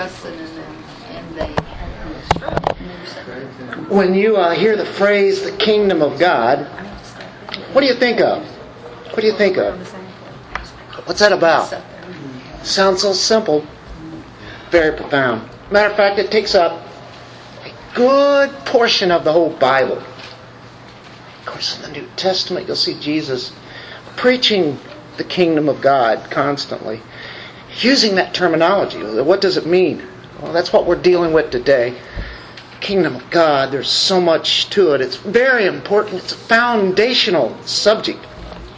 Justin and them, and they When you uh, hear the phrase "the kingdom of God," what do you think of? What do you think of? What's that about? Sounds so simple, very profound. Matter of fact, it takes up a good portion of the whole Bible. Of course, in the New Testament, you'll see Jesus preaching the kingdom of God constantly, using that terminology. What does it mean? Well, that's what we're dealing with today. Kingdom of God, there's so much to it. It's very important. It's a foundational subject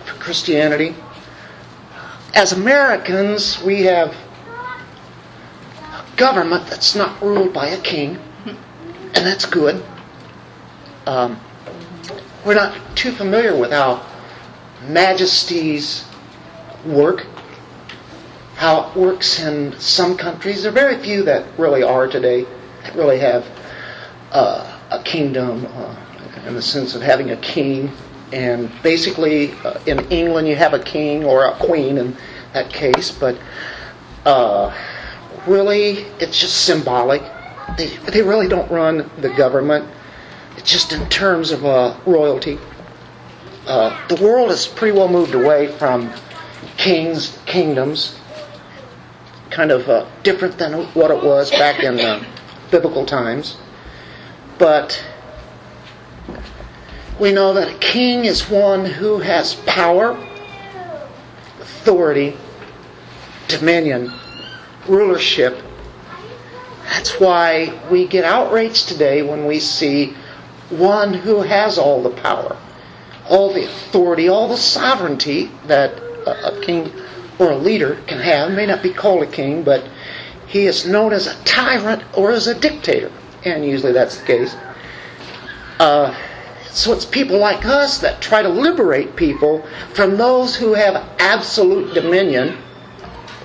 for Christianity. As Americans, we have a government that's not ruled by a king, and that's good. Um, we're not too familiar with how majesties work, how it works in some countries. There are very few that really are today, that really have uh, a kingdom uh, in the sense of having a king. And basically, uh, in England, you have a king or a queen in that case, but uh, really, it's just symbolic. They, they really don't run the government. It's just in terms of uh, royalty. Uh, the world has pretty well moved away from kings, kingdoms, kind of uh, different than what it was back in uh, biblical times. But we know that a king is one who has power, authority, dominion, rulership. That's why we get outraged today when we see one who has all the power, all the authority, all the sovereignty that a, king or a leader can have. May not be called a king, but he is known as a tyrant or as a dictator, and usually that's the case. Uh, so it's people like us that try to liberate people from those who have absolute dominion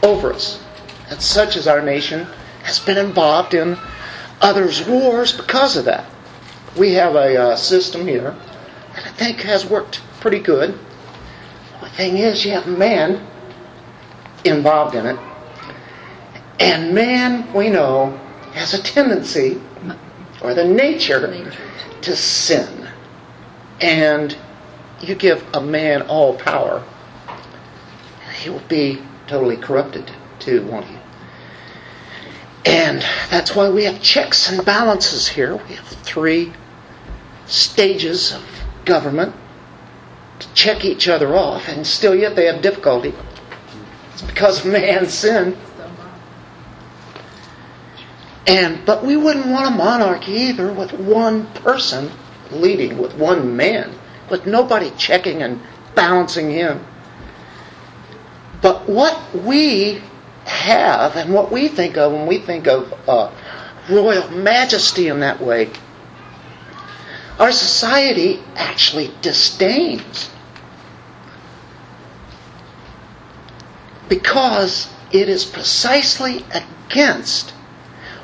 over us. And such as our nation has been involved in others' wars because of that. We have a uh, system here that I think has worked pretty good. The thing is, you have man involved in it. And man, we know, has a tendency or the nature to sin. And you give a man all power, he will be totally corrupted too, won't he? And that's why we have checks and balances here. We have three stages of government to check each other off, and still yet they have difficulty. It's because of man's sin. And but we wouldn't want a monarchy either with one person leading, with one man, with nobody checking and balancing him. But what we have and what we think of when we think of uh, royal majesty in that way, our society actually disdains. Because it is precisely against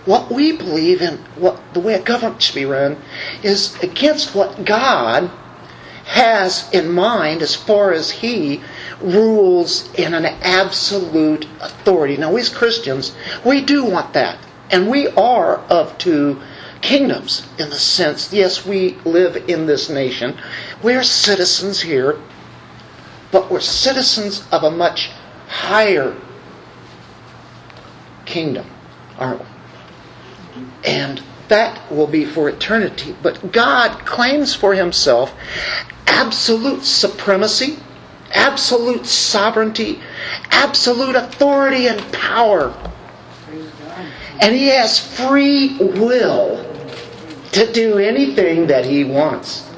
what we believe in, what the way a government should be run, is against what God has in mind as far as He rules in an absolute authority. Now, we as Christians, we do want that. And we are of two kingdoms in the sense, yes, we live in this nation. We're citizens here, but we're citizens of a much higher kingdom, aren't we? And that will be for eternity. But God claims for himself absolute supremacy, absolute sovereignty, absolute authority and power. And he has free will to do anything that he wants.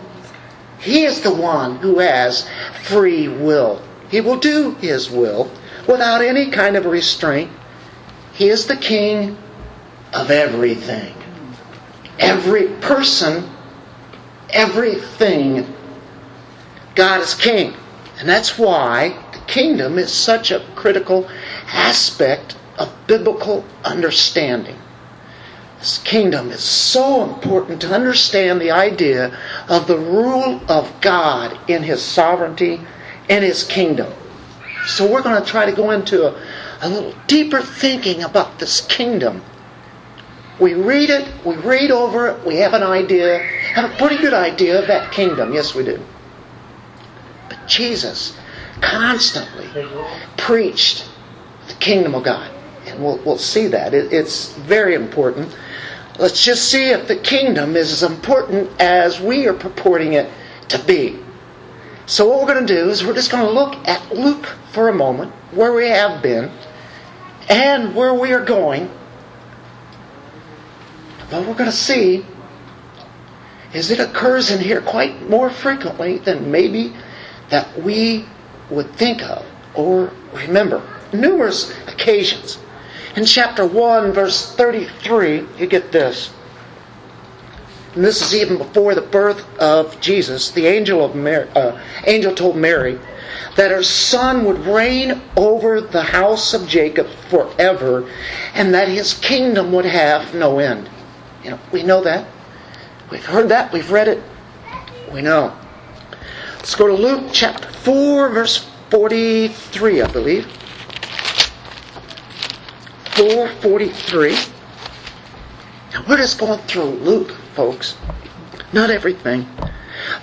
He is the one who has free will. He will do his will without any kind of restraint. He is the king of everything. Every person, everything. God is king. And that's why the kingdom is such a critical aspect of biblical understanding. This kingdom is so important to understand the idea of the rule of God in His sovereignty and His kingdom. So we're going to try to go into a, a little deeper thinking about this kingdom We read it, we read over it, we have an idea, have a pretty good idea of that kingdom. Yes, we do. But Jesus constantly preached the kingdom of God. And we'll, we'll see that. It, it's very important. Let's just see if the kingdom is as important as we are purporting it to be. So, what we're going to do is we're just going to look at Luke for a moment, where we have been, and where we are going. What we're going to see is it occurs in here quite more frequently than maybe that we would think of or remember. Numerous occasions. In chapter 1, verse 33, you get this. And this is even before the birth of Jesus. The angel of Mary, uh, angel told Mary that her son would reign over the house of Jacob forever, and that his kingdom would have no end. You know, we know that. We've heard that. We've read it. We know. Let's go to Luke chapter 4, verse 43, I believe. 443. Now, we're just going through Luke, folks. Not everything.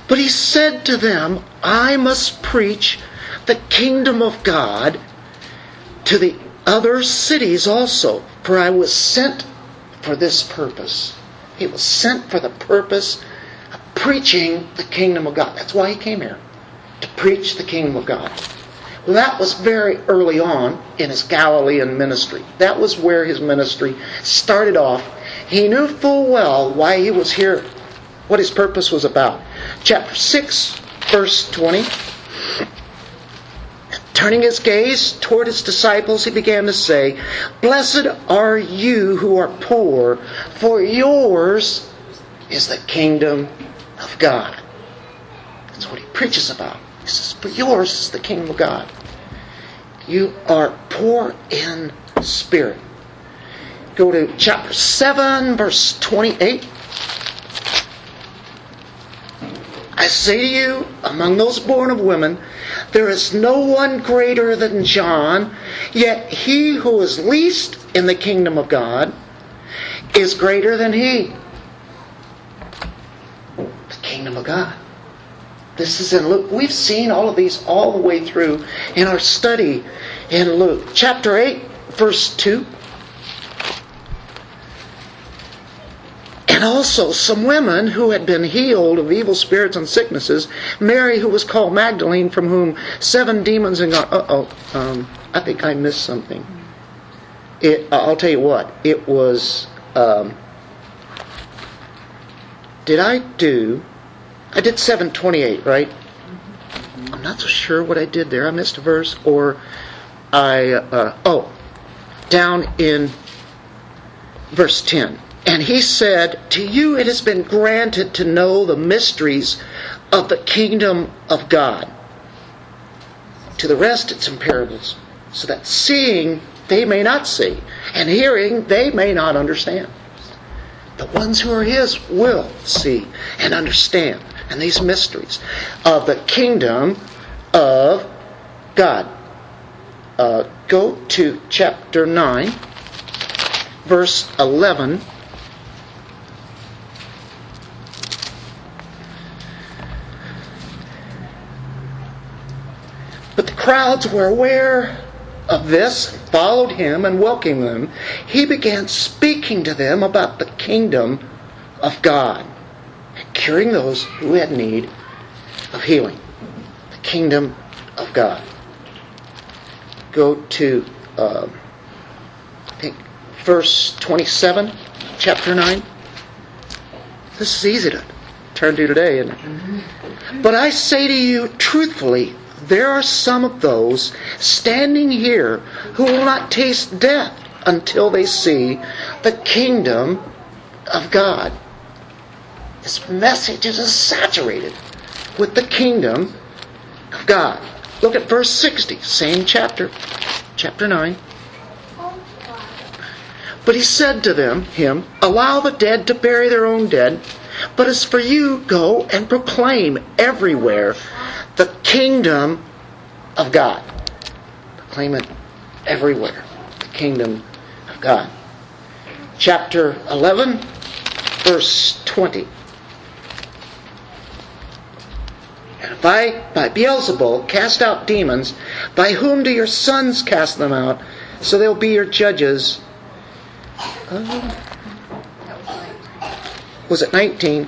But he said to them, I must preach the kingdom of God to the other cities also, for I was sent for this purpose. He was sent for the purpose of preaching the kingdom of God. That's why he came here, to preach the kingdom of God. Well, that was very early on in his Galilean ministry. That was where his ministry started off. He knew full well why he was here, what his purpose was about. Chapter 6, verse 20. Turning his gaze toward his disciples, he began to say, Blessed are you who are poor, for yours is the kingdom of God. That's what he preaches about. He says, But yours is the kingdom of God. You are poor in spirit. Go to chapter 7, verse 28. I say to you, among those born of women, there is no one greater than John, yet he who is least in the kingdom of God is greater than he. The kingdom of God. This is in Luke. We've seen all of these all the way through in our study in Luke. Chapter 8, verse 2. And also some women who had been healed of evil spirits and sicknesses. Mary, who was called Magdalene, from whom seven demons had gone. Uh oh, um, I think I missed something. It, I'll tell you what. It was. Um, did I do? I did 728, right? I'm not so sure what I did there. I missed a verse, or I. Uh, oh, down in verse 10. And he said, To you it has been granted to know the mysteries of the kingdom of God. To the rest it's in parables, so that seeing they may not see, and hearing they may not understand. The ones who are his will see and understand, and these mysteries of the kingdom of God. Uh, go to chapter 9, verse 11. But the crowds were aware of this, followed him, and welcomed them. He began speaking to them about the kingdom of God, curing those who had need of healing. The kingdom of God. Go to, uh, I think, verse 27, chapter 9. This is easy to turn to today, isn't it? But I say to you truthfully, there are some of those standing here who will not taste death until they see the kingdom of God. This message is saturated with the kingdom of God. Look at verse 60, same chapter, chapter 9. But he said to them, him, Allow the dead to bury their own dead, but as for you, go and proclaim everywhere the kingdom of God. Proclaim it everywhere. The kingdom of God. chapter 11, verse 20. And if I, by Beelzebul, cast out demons, by whom do your sons cast them out? So they'll be your judges. Uh, was it 19?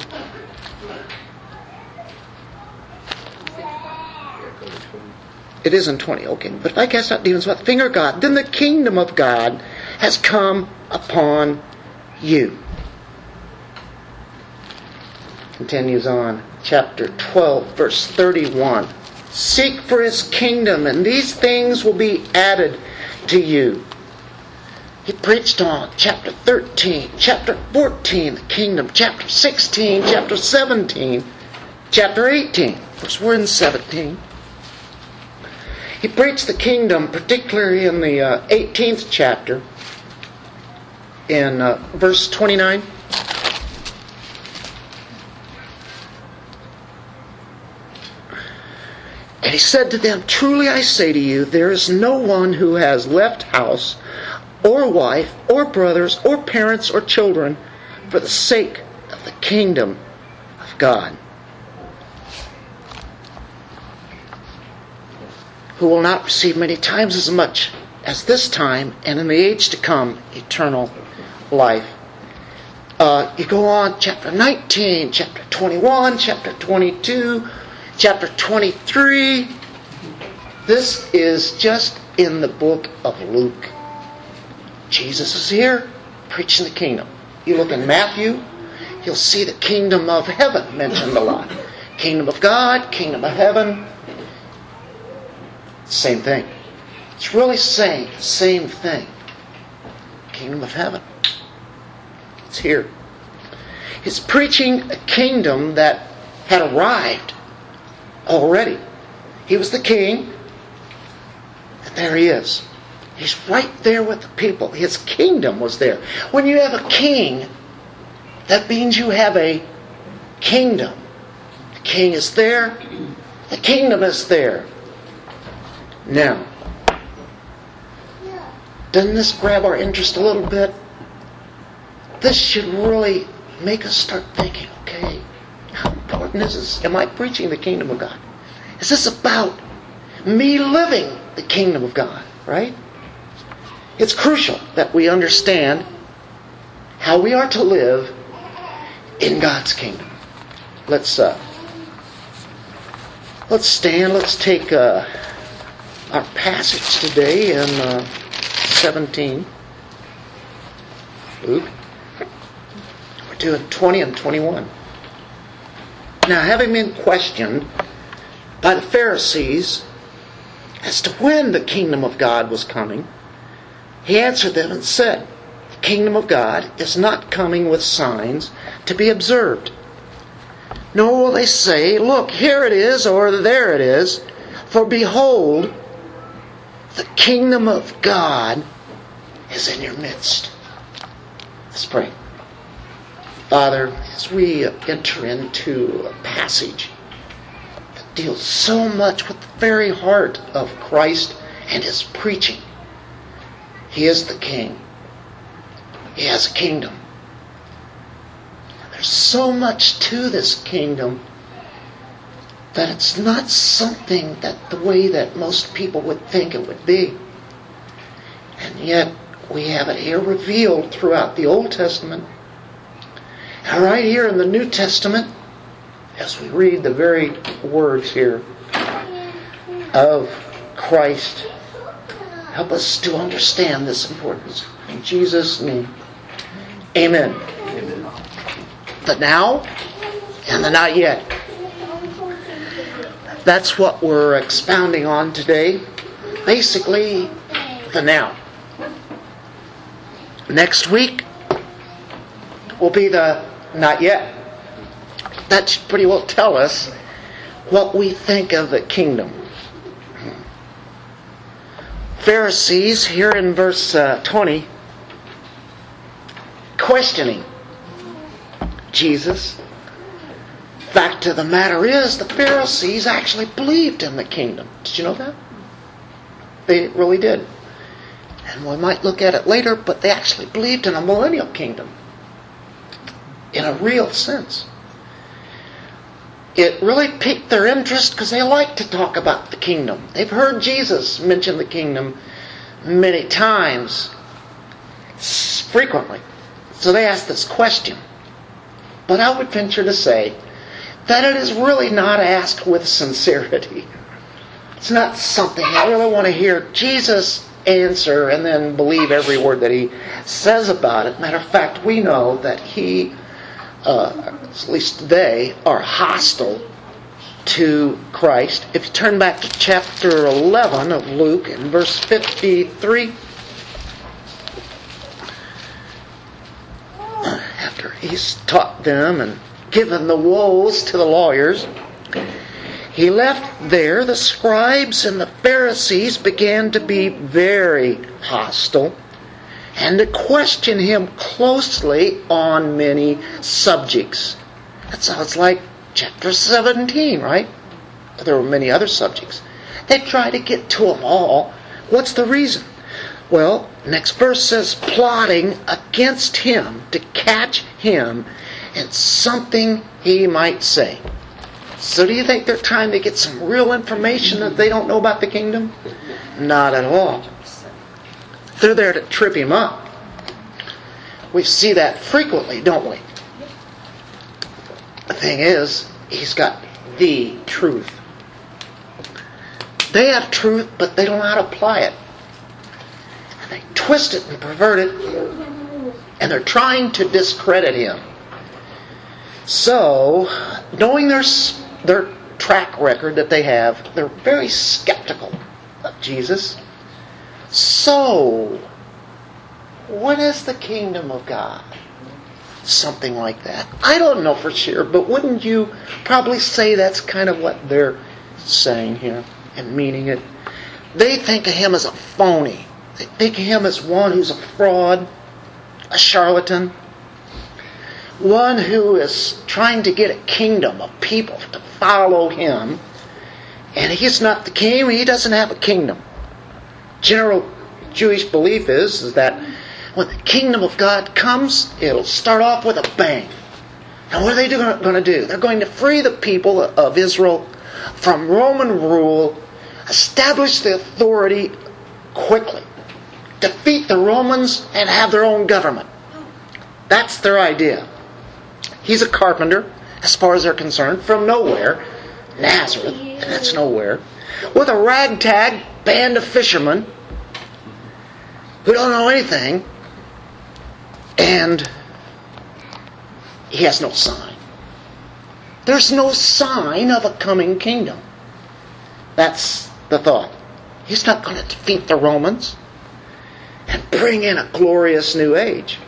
It is in 20, okay. But if I cast out demons by the finger of God, then the kingdom of God has come upon you. Continues on, chapter 12, verse 31. Seek for his kingdom, and these things will be added to you. He preached on chapter 13, chapter 14, the kingdom, chapter 16, chapter 17, chapter 18. Of course, we're in 17. He preached the kingdom, particularly in the uh, 18th chapter, in uh, verse 29. And he said to them, Truly I say to you, there is no one who has left house, or wife, or brothers, or parents, or children, for the sake of the kingdom of God, who will not receive many times as much as this time, and in the age to come, eternal life. Uh, you go on, chapter 19, chapter 21, chapter 22, chapter 23. This is just in the book of Luke. Jesus is here preaching the kingdom. You look in Matthew, you'll see the kingdom of heaven mentioned a lot. Kingdom of God, kingdom of heaven. Same thing. It's really saying the same thing. Kingdom of heaven. It's here. He's preaching a kingdom that had arrived already. He was the king, and there he is. He's right there with the people. His kingdom was there. When you have a king, that means you have a kingdom. The king is there, the kingdom is there. Now, doesn't this grab our interest a little bit? This should really make us start thinking, okay, how important is this? Am I preaching the kingdom of God? Is this about me living the kingdom of God, right? It's crucial that we understand how we are to live in God's kingdom. Let's uh, let's stand. Let's take uh, our passage today in uh, 17. Luke. We're doing 20 and 21. Now, having been questioned by the Pharisees as to when the kingdom of God was coming, he answered them and said, The kingdom of God is not coming with signs to be observed. Nor will they say, Look, here it is, or there it is. For behold, the kingdom of God is in your midst. Let's pray. Father, as we enter into a passage that deals so much with the very heart of Christ and his preaching, he is the king. He has a kingdom. There's so much to this kingdom that it's not something that the way that most people would think it would be. And yet we have it here revealed throughout the Old Testament. And right here in the New Testament, as we read the very words here of Christ Help us to understand this importance. In Jesus' name, amen. amen. The now and the not yet. That's what we're expounding on today. Basically, the now. Next week will be the not yet. That should pretty well tell us what we think of the kingdom. Pharisees, here in verse uh, 20, questioning Jesus. Fact of the matter is, the Pharisees actually believed in the kingdom. Did you know that? They really did. And we might look at it later, but they actually believed in a millennial kingdom in a real sense. It really piqued their interest because they like to talk about the kingdom. They've heard Jesus mention the kingdom many times, frequently. So they asked this question. But I would venture to say that it is really not asked with sincerity. It's not something I really want to hear Jesus answer and then believe every word that he says about it. Matter of fact, we know that he, uh, at least they, are hostile to Christ. If you turn back to chapter 11 of Luke in verse 53, after he's taught them and given the woes to the lawyers, he left there. The scribes and the Pharisees began to be very hostile and to question him closely on many subjects. That sounds like chapter 17, right? There were many other subjects. They try to get to them all. What's the reason? Well, next verse says, plotting against him to catch him in something he might say. So, do you think they're trying to get some real information that they don't know about the kingdom? Not at all. They're there to trip him up. We see that frequently, don't we? The thing is, he's got the truth. They have truth, but they don't know how to apply it. And they twist it and pervert it, and they're trying to discredit him. So, knowing their, their track record that they have, they're very skeptical of Jesus. So, what is the kingdom of God? Something like that. I don't know for sure, but wouldn't you probably say that's kind of what they're saying here and meaning it? They think of him as a phony. They think of him as one who's a fraud, a charlatan, one who is trying to get a kingdom of people to follow him. And he's not the king, he doesn't have a kingdom. General Jewish belief is, is that when the kingdom of God comes, it'll start off with a bang. And what are they going to do? They're going to free the people of Israel from Roman rule, establish the authority quickly, defeat the Romans, and have their own government. That's their idea. He's a carpenter, as far as they're concerned, from nowhere, Nazareth, and that's nowhere, with a ragtag band of fishermen who don't know anything, and he has no sign. There's no sign of a coming kingdom. That's the thought. He's not going to defeat the Romans and bring in a glorious new age.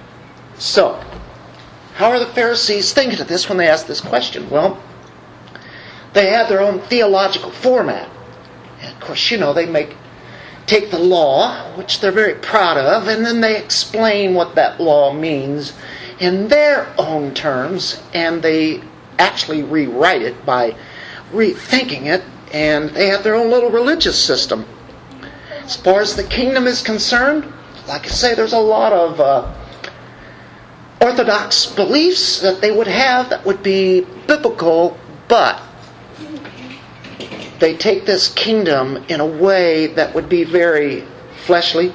So, how are the Pharisees thinking of this when they ask this question? Well, they have their own theological format. And of course, you know, they make take the law, which they're very proud of, and then they explain what that law means in their own terms, and they actually rewrite it by rethinking it, and they have their own little religious system. As far as the kingdom is concerned, like I say, there's a lot of uh, orthodox beliefs that they would have that would be biblical, but they take this kingdom in a way that would be very fleshly.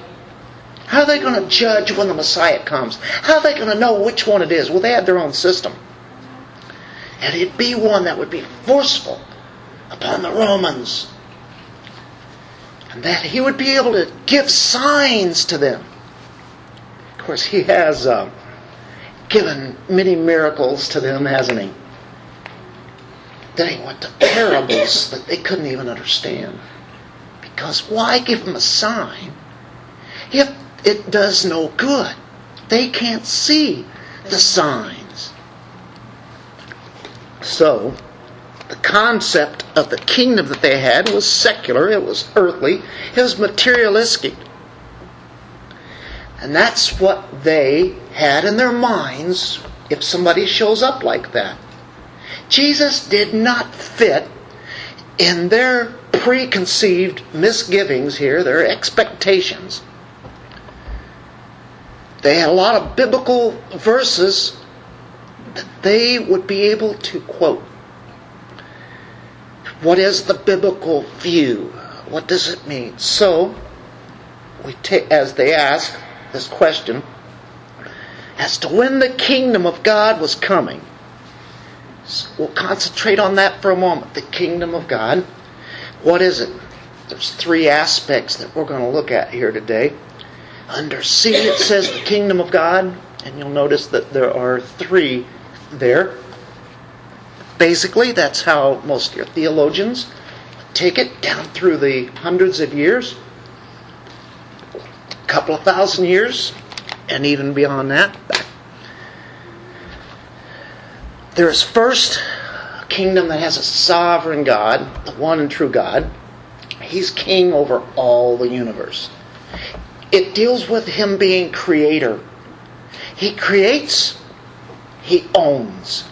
How are they going to judge when the Messiah comes? How are they going to know which one it is? Well, they have their own system. And it'd be one that would be forceful upon the Romans. And that he would be able to give signs to them. Of course, he has uh, given many miracles to them, hasn't he? Then he went to parables that they couldn't even understand. Because why give them a sign if it does no good? They can't see the signs. So, the concept of the kingdom that they had was secular, it was earthly, it was materialistic. And that's what they had in their minds if somebody shows up like that. Jesus did not fit in their preconceived misgivings here, their expectations. they had a lot of biblical verses that they would be able to quote. What is the biblical view? What does it mean? So, we take, as they ask this question, as to when the kingdom of God was coming. So we'll concentrate on that for a moment. The kingdom of God. What is it? There's three aspects that we're going to look at here today. Under C, it says the kingdom of God, and you'll notice that there are three there. Basically, that's how most of your theologians take it down through the hundreds of years, couple of thousand years, and even beyond that. There is first a kingdom that has a sovereign God, the one and true God. He's king over all the universe. It deals with him being creator. He creates, he owns.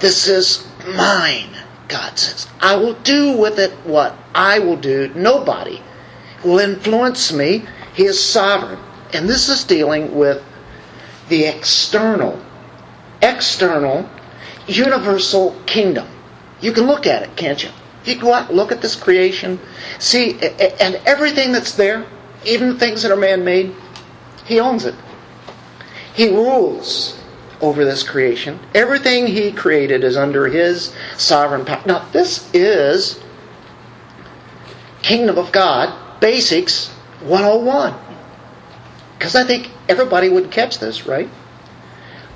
This is mine, God says. I will do with it what I will do. Nobody will influence me. He is sovereign. And this is dealing with the external, external, universal kingdom. You can look at it, can't you? You go out look at this creation, see, and everything that's there, even things that are man made, He owns it. He rules over this creation. Everything He created is under His sovereign power. Now, this is Kingdom of God Basics 101. Because I think everybody would catch this, right?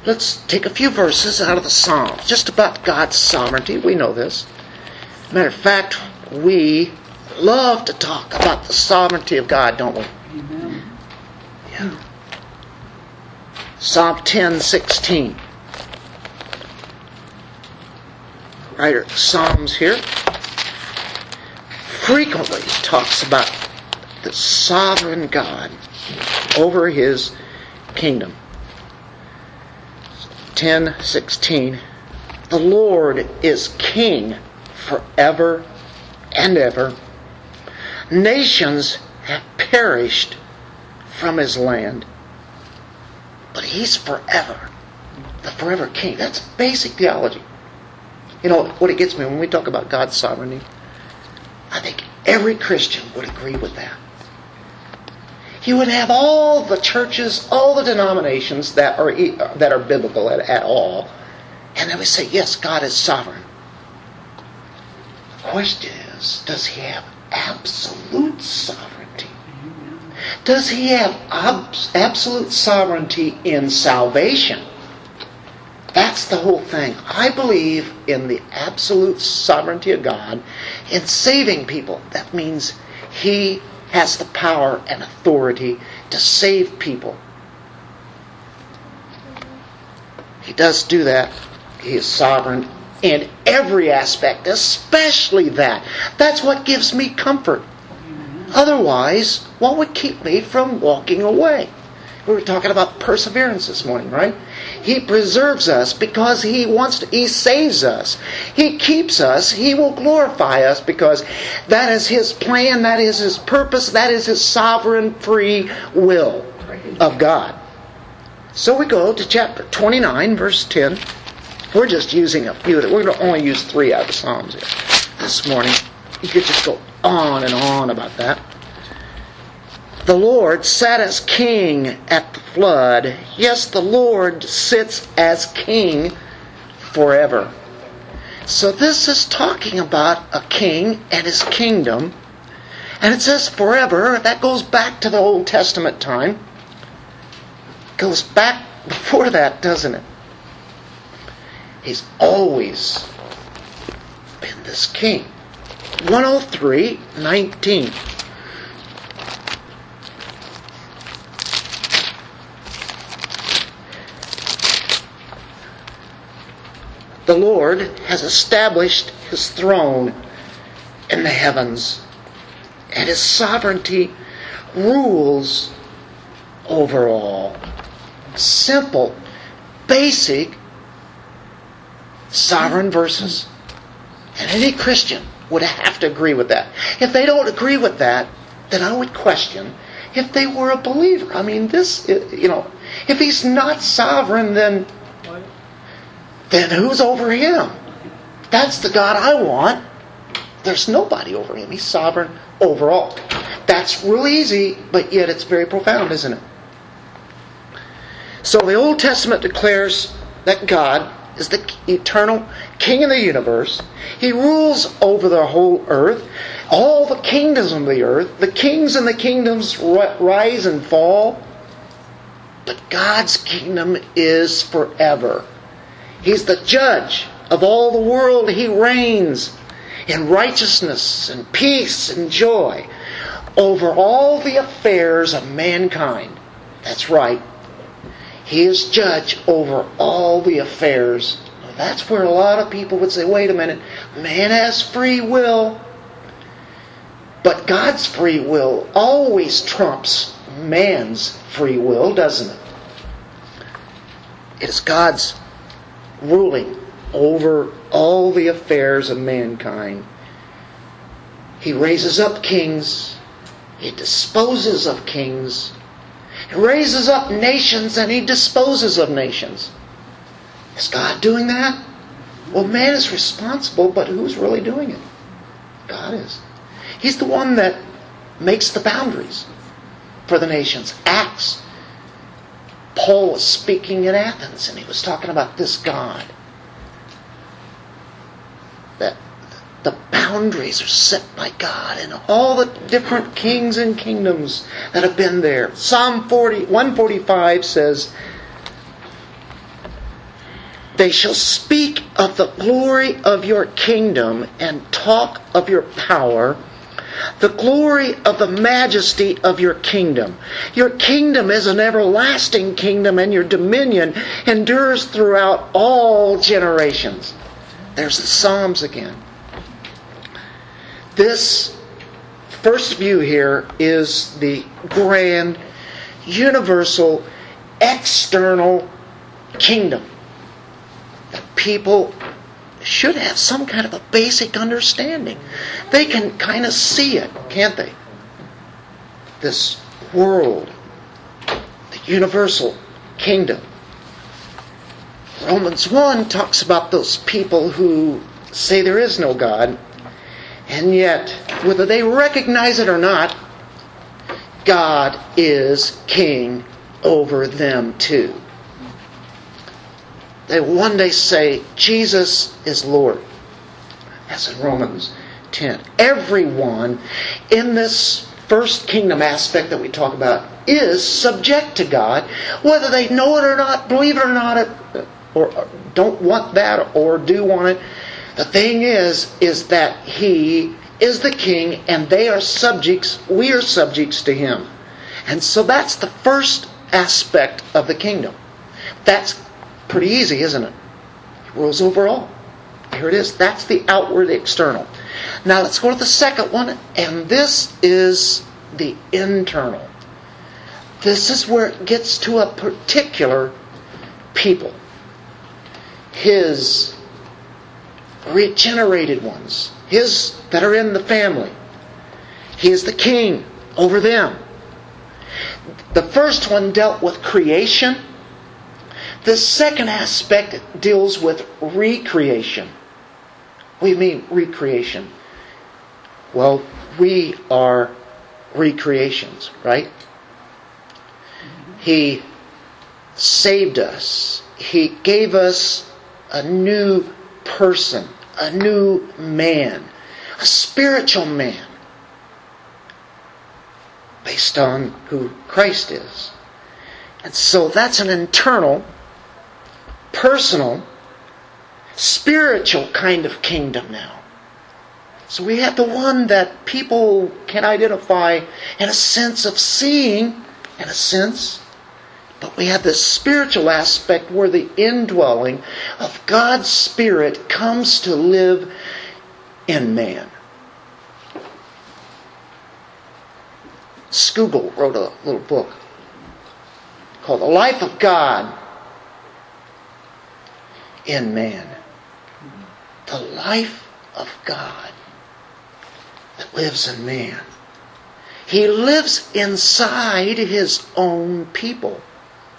Let's take a few verses out of the Psalms, just about God's sovereignty. We know this. Matter of fact, we love to talk about the sovereignty of God, don't we? Amen. Yeah. Psalm 10, 16. Writer Psalms here frequently talks about the sovereign God over his kingdom. 10:16 The Lord is king forever and ever. Nations have perished from his land, but he's forever. The forever king. That's basic theology. You know what it gets me when we talk about God's sovereignty? I think every Christian would agree with that. You would have all the churches, all the denominations that are that are biblical at, at all, and they would say, "Yes, God is sovereign." The question is, does He have absolute sovereignty? Does He have ab- absolute sovereignty in salvation? That's the whole thing. I believe in the absolute sovereignty of God in saving people. That means He has the power and authority to save people. He does do that. He is sovereign in every aspect, especially that. That's what gives me comfort. Otherwise, what would keep me from walking away? We were talking about perseverance this morning, right? He preserves us because He wants to, He saves us. He keeps us. He will glorify us because that is His plan, that is His purpose, that is His sovereign free will of God. So we go to chapter 29, verse 10. We're just using a few. We're going to only use three out of Psalms this morning. You could just go on and on about that. The Lord sat as king at the flood. Yes, the Lord sits as king forever. So this is talking about a king and his kingdom. And it says forever. That goes back to the Old Testament time. Goes back before that, doesn't it? He's always been this king. 103, 19. The Lord has established his throne in the heavens, and his sovereignty rules over all. Simple, basic, sovereign verses. And any Christian would have to agree with that. If they don't agree with that, then I would question if they were a believer. I mean, this, you know, if he's not sovereign, then, then who's over him? That's the God I want. There's nobody over him. He's sovereign over all. That's real easy, but yet it's very profound, isn't it? So the Old Testament declares that God is the eternal King of the universe. He rules over the whole earth, all the kingdoms of the earth. The kings and the kingdoms rise and fall. But God's kingdom is forever. He's the judge of all the world. He reigns in righteousness and peace and joy over all the affairs of mankind. That's right. He is judge over all the affairs. That's where a lot of people would say, wait a minute, man has free will. But God's free will always trumps man's free will, doesn't it? It is God's ruling over all the affairs of mankind. He raises up kings, he disposes of kings, he raises up nations, and he disposes of nations. Is God doing that? Well, man is responsible, but who's really doing it? God is. He's the one that makes the boundaries for the nations. Acts. Paul was speaking in Athens, and he was talking about this God that the boundaries are set by God and all the different kings and kingdoms that have been there. Psalm 40, 145 says, They shall speak of the glory of your kingdom and talk of your power, the glory of the majesty of your kingdom. Your kingdom is an everlasting kingdom, and your dominion endures throughout all generations. There's the Psalms again. This first view here is the grand, universal, external kingdom people should have some kind of a basic understanding. They can kind of see it, can't they? This world, the universal kingdom. Romans 1 talks about those people who say there is no God, and yet, whether they recognize it or not, God is king over them too. They one day say, Jesus is Lord. That's in Romans 10. Everyone in this first kingdom aspect that we talk about is subject to God, whether they know it or not, believe it or not, or don't want that or do want it. The thing is, is that He is the king and they are subjects, we are subjects to Him. And so that's the first aspect of the kingdom. That's pretty easy, isn't it? Rules over all. Here it is. That's the outward external. Now let's go to the second one, and this is the internal. This is where it gets to a particular people his regenerated ones, his that are in the family. He is the king over them. The first one dealt with creation. The second aspect deals with recreation. What do you mean, recreation? Well, we are recreations, right? He saved us. He gave us a new person, a new man, a spiritual man, based on who Christ is. And so that's an internal, personal, spiritual kind of kingdom now. So we have the one that people can identify in a sense of seeing, in a sense but we have this spiritual aspect where the indwelling of God's Spirit comes to live in man. Scougal wrote a little book called The Life of God in Man. The life of God that lives in man. He lives inside his own people.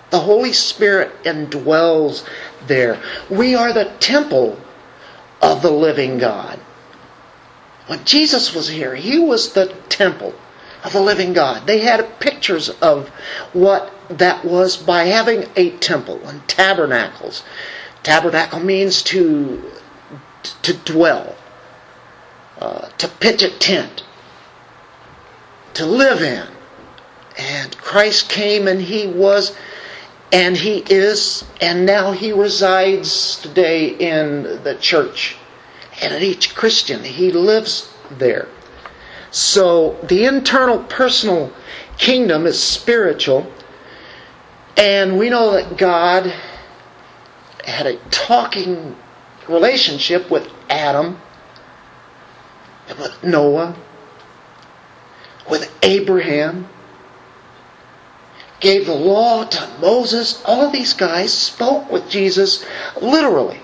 The Holy Spirit indwells there. We are the temple of the living God. When Jesus was here, he was the temple of the living God. They had pictures of what that was by having a temple and tabernacles. Tabernacle means to to dwell, uh, to pitch a tent, to live in. And Christ came and he was and he is and now he resides today in the church and in each Christian. He lives there. So the internal personal kingdom is spiritual. And we know that God had a talking relationship with Adam, and with Noah, with Abraham, gave the law to Moses. All these guys spoke with Jesus literally.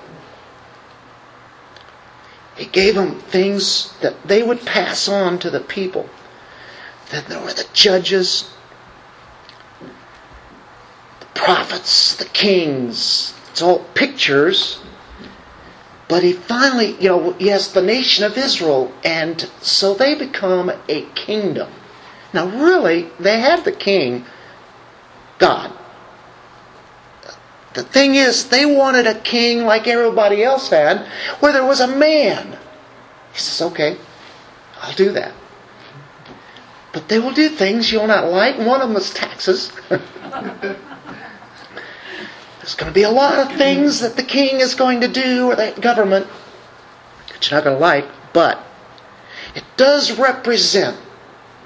He gave them things that they would pass on to the people. Then there were the judges, the prophets, the kings. It's all pictures. But he finally, you know, yes, the nation of Israel, and so they become a kingdom. Now, really, they have the king, God. The thing is, they wanted a king like everybody else had, where there was a man. He says, okay, I'll do that. But they will do things you'll not like. One of them is taxes. There's going to be a lot of things that the king is going to do, or that government, that you're not going to like, but it does represent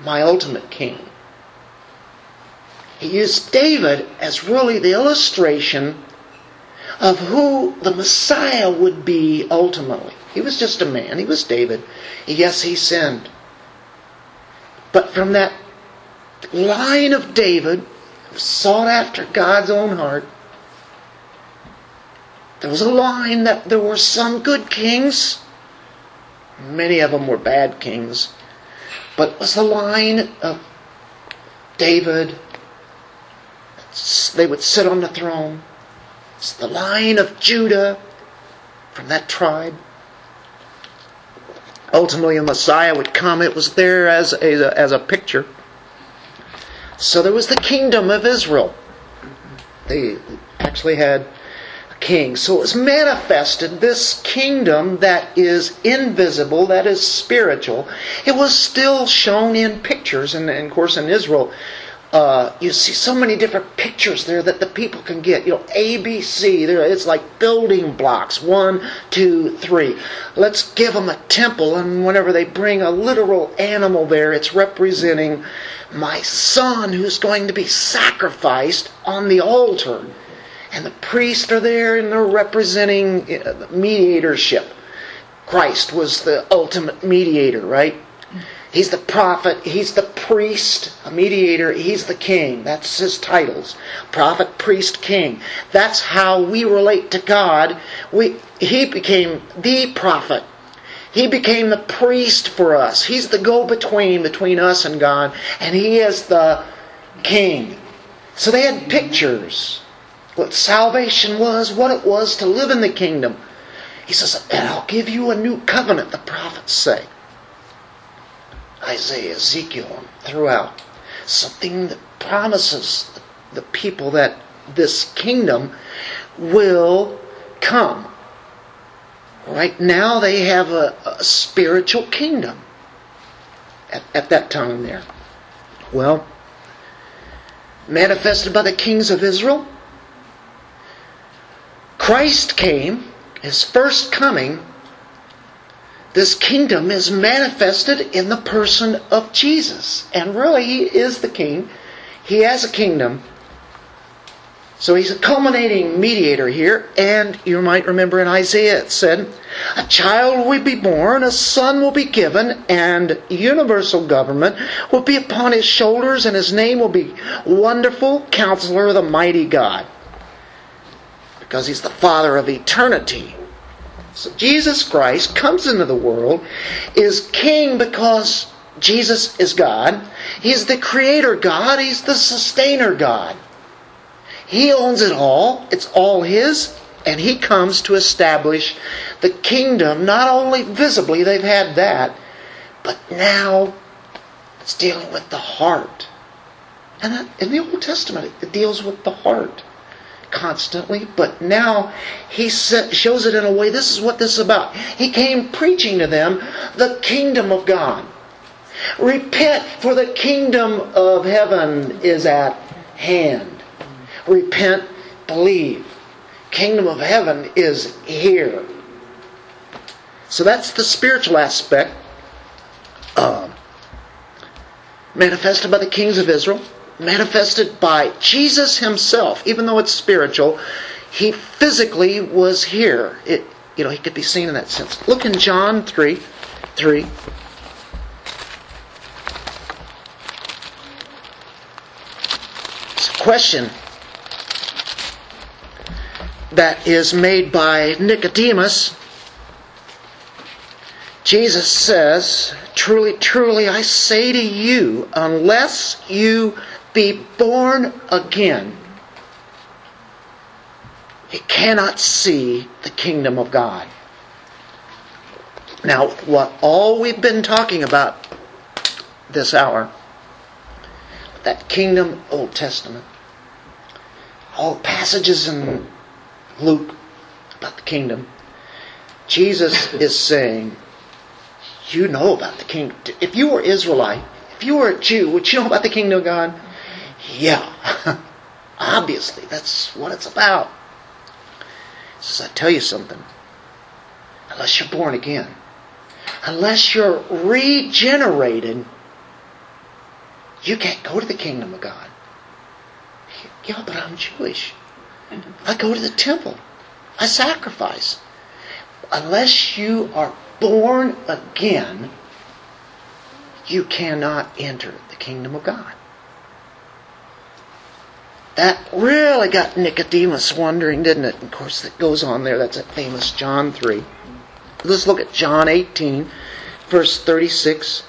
my ultimate king. He used David as really the illustration of who the Messiah would be ultimately. He was just a man. He was David. Yes, he sinned. But from that line of David, sought after God's own heart, there was a line that there were some good kings. Many of them were bad kings. But it was the line of David they would sit on the throne. It's the line of Judah from that tribe. Ultimately, a Messiah would come. It was there as a, as a picture. So there was the kingdom of Israel. They actually had king. So it was manifested, this kingdom that is invisible, that is spiritual. It was still shown in pictures. And, and of course, in Israel, uh, you see so many different pictures there that the people can get. You know, A, B, C. There, it's like building blocks. One, two, three. Let's give them a temple, and whenever they bring a literal animal there, it's representing my son who's going to be sacrificed on the altar. And the priests are there, and they're representing uh, mediatorship. Christ was the ultimate mediator, right? He's the prophet, he's the priest, a mediator, he's the king. That's his titles. Prophet, priest, king. That's how we relate to God. We, he became the prophet. He became the priest for us. He's the go between between us and God, and he is the king. So they had pictures what salvation was, what it was to live in the kingdom. He says, and I'll give you a new covenant, the prophets say. Isaiah, Ezekiel, throughout. Something that promises the people that this kingdom will come. Right now, they have a, a spiritual kingdom at, at that time there. Well, manifested by the kings of Israel, Christ came, his first coming this kingdom is manifested in the person of Jesus. And really, He is the King. He has a kingdom. So He's a culminating mediator here. And you might remember in Isaiah it said, A child will be born, a son will be given, and universal government will be upon His shoulders, and His name will be Wonderful Counselor, of the Mighty God. Because He's the Father of eternity. So Jesus Christ comes into the world, is king because Jesus is God, He's the creator God, He's the sustainer God. He owns it all, it's all His, and He comes to establish the kingdom, not only visibly, they've had that, but now it's dealing with the heart. And in the Old Testament, it deals with the heart constantly, but now he shows it in a way this is what this is about. He came preaching to them the kingdom of God. Repent, for the kingdom of heaven is at hand. Repent, believe. Kingdom of heaven is here. So that's the spiritual aspect uh, manifested by the kings of Israel manifested by Jesus himself, even though it's spiritual, he physically was here. It, you know, he could be seen in that sense. Look in John 3 3. It's a question that is made by Nicodemus. Jesus says, Truly, truly, I say to you, unless you be born again, he cannot see the kingdom of God. Now, what all we've been talking about this hour, that kingdom Old Testament, all passages in Luke about the kingdom, Jesus is saying, you know about the kingdom. If you were Israelite, if you were a Jew, would you know about the kingdom of God? Yeah, obviously, that's what it's about. He says, I tell you something. Unless you're born again, unless you're regenerated, you can't go to the kingdom of God. Yeah, but I'm Jewish. I go to the temple. I sacrifice. Unless you are born again, you cannot enter the kingdom of God. That really got Nicodemus wondering, didn't it? Of course, it goes on there. That's a famous John 3. Let's look at John 18, verse 36.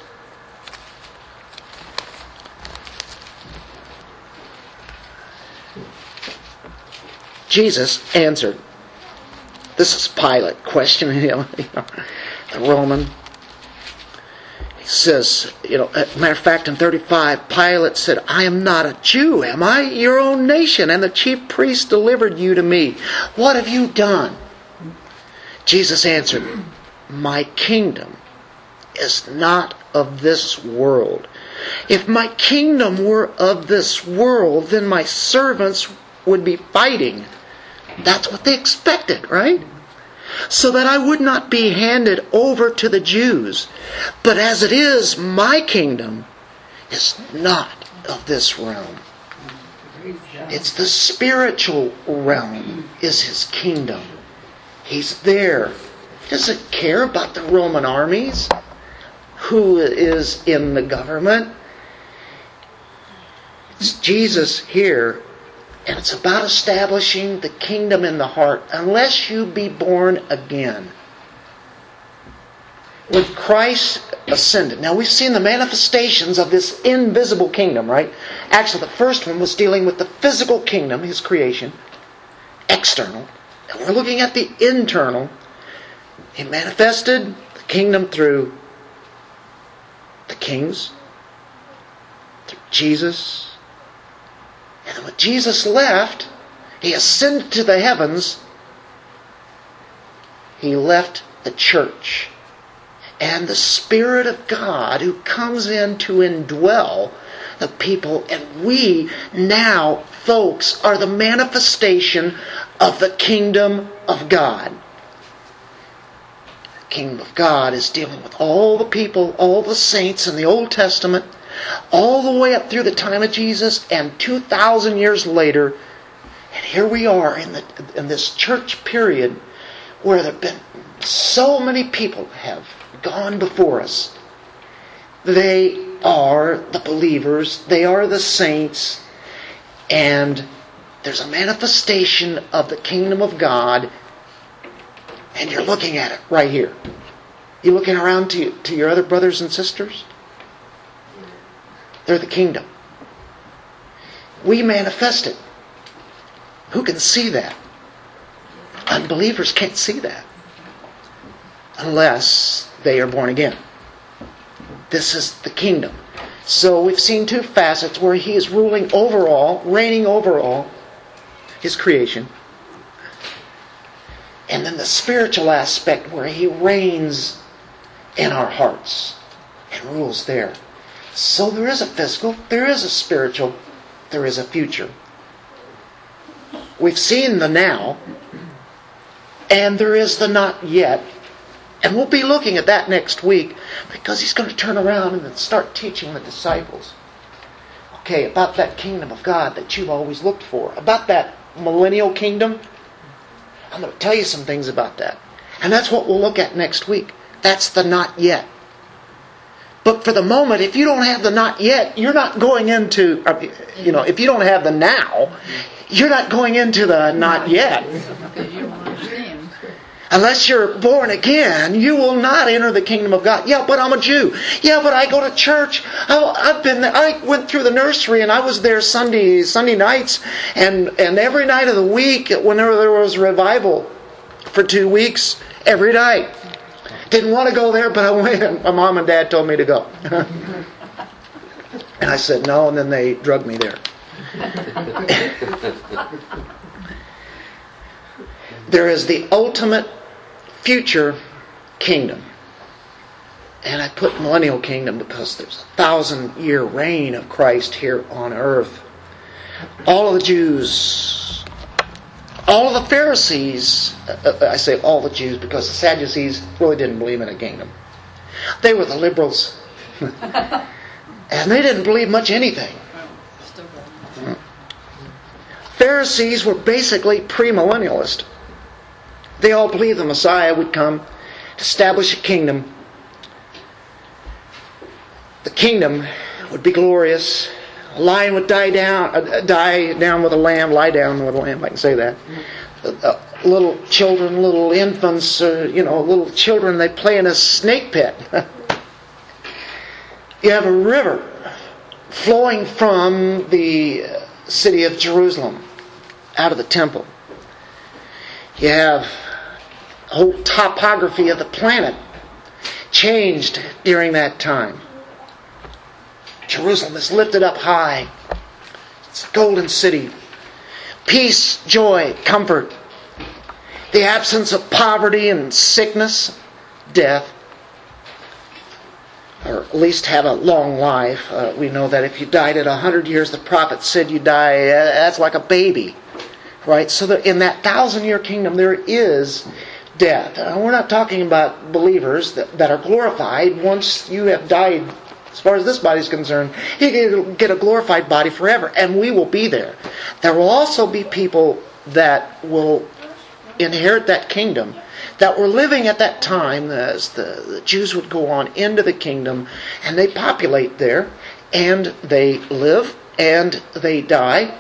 Jesus answered. This is Pilate questioning him, the Roman says, you know, matter of fact, in 35, Pilate said, I am not a Jew, am I? Your own nation, and the chief priest delivered you to me. What have you done? Jesus answered, My kingdom is not of this world. If my kingdom were of this world, then my servants would be fighting. That's what they expected, right? So that I would not be handed over to the Jews. But as it is, my kingdom is not of this realm. It's the spiritual realm is his kingdom. He's there. He doesn't care about the Roman armies, who is in the government. It's Jesus here and it's about establishing the kingdom in the heart unless you be born again. When Christ ascended, now we've seen the manifestations of this invisible kingdom, right? Actually, the first one was dealing with the physical kingdom, his creation, external. And we're looking at the internal. He manifested the kingdom through the kings, through Jesus, and when Jesus left, he ascended to the heavens, he left the church. And the Spirit of God who comes in to indwell the people, and we now, folks, are the manifestation of the kingdom of God. The kingdom of God is dealing with all the people, all the saints in the Old Testament all the way up through the time of Jesus and 2,000 years later. And here we are in, the, in this church period where there have been so many people have gone before us. They are the believers, they are the saints, and there's a manifestation of the kingdom of God, and you're looking at it right here. You're looking around to, to your other brothers and sisters? They're the kingdom. We manifest it. Who can see that? Unbelievers can't see that unless they are born again. This is the kingdom. So we've seen two facets where he is ruling over all, reigning over all, his creation. And then the spiritual aspect where he reigns in our hearts and rules there. So there is a physical, there is a spiritual, there is a future. We've seen the now, and there is the not yet. And we'll be looking at that next week because he's going to turn around and start teaching the disciples. Okay, about that kingdom of God that you've always looked for, about that millennial kingdom. I'm going to tell you some things about that. And that's what we'll look at next week. That's the not yet. But for the moment, if you don't have the not yet, you're not going into, you know, if you don't have the now, you're not going into the not yet. Unless you're born again, you will not enter the kingdom of God. Yeah, but I'm a Jew. Yeah, but I go to church. I- I've been there. I went through the nursery and I was there Sunday Sunday nights and and every night of the week whenever there was revival for two weeks, every night. Didn't want to go there, but I went. My mom and dad told me to go. and I said no, and then they drugged me there. there is the ultimate future kingdom. And I put millennial kingdom because there's a thousand year reign of Christ here on earth. All of the Jews, all the Pharisees, uh, uh, I say all the Jews because the Sadducees really didn't believe in a kingdom. They were the liberals. and they didn't believe much anything. Pharisees were basically premillennialist. They all believed the Messiah would come to establish a kingdom. The kingdom would be glorious. Lion would die down, uh, die down with a lamb, lie down with a lamb. I can say that. Uh, uh, little children, little infants, uh, you know, little children. They play in a snake pit. you have a river flowing from the city of Jerusalem out of the temple. You have whole topography of the planet changed during that time. Jerusalem is lifted up high. It's a golden city. Peace, joy, comfort. The absence of poverty and sickness, death or at least have a long life. Uh, we know that if you died at 100 years, the prophet said you die, uh, that's like a baby. Right? So that in that thousand year kingdom, there is death. Uh, we're not talking about believers that, that are glorified once you have died. As far as this body is concerned, you get- get a glorified body forever, and we will be there. There will also be people that will inherit that kingdom that were living at that time as the, the Jews would go on into the kingdom and they populate there and they live and they die.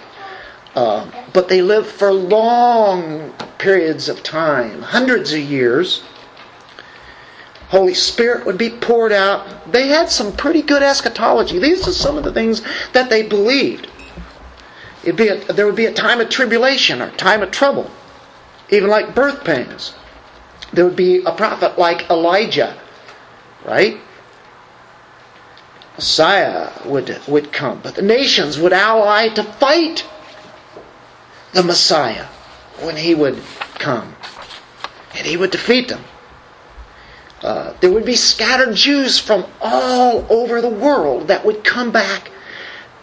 Uh, but they live for long periods of time, hundreds of years. Holy Spirit would be poured out. They had some pretty good eschatology. These are some of the things that they believed. It'd be a, there would be a time of tribulation or time of trouble, even like birth pains there would be a prophet like Elijah, right? Messiah would, would come, but the nations would ally to fight the Messiah when he would come, and he would defeat them. Uh, there would be scattered Jews from all over the world that would come back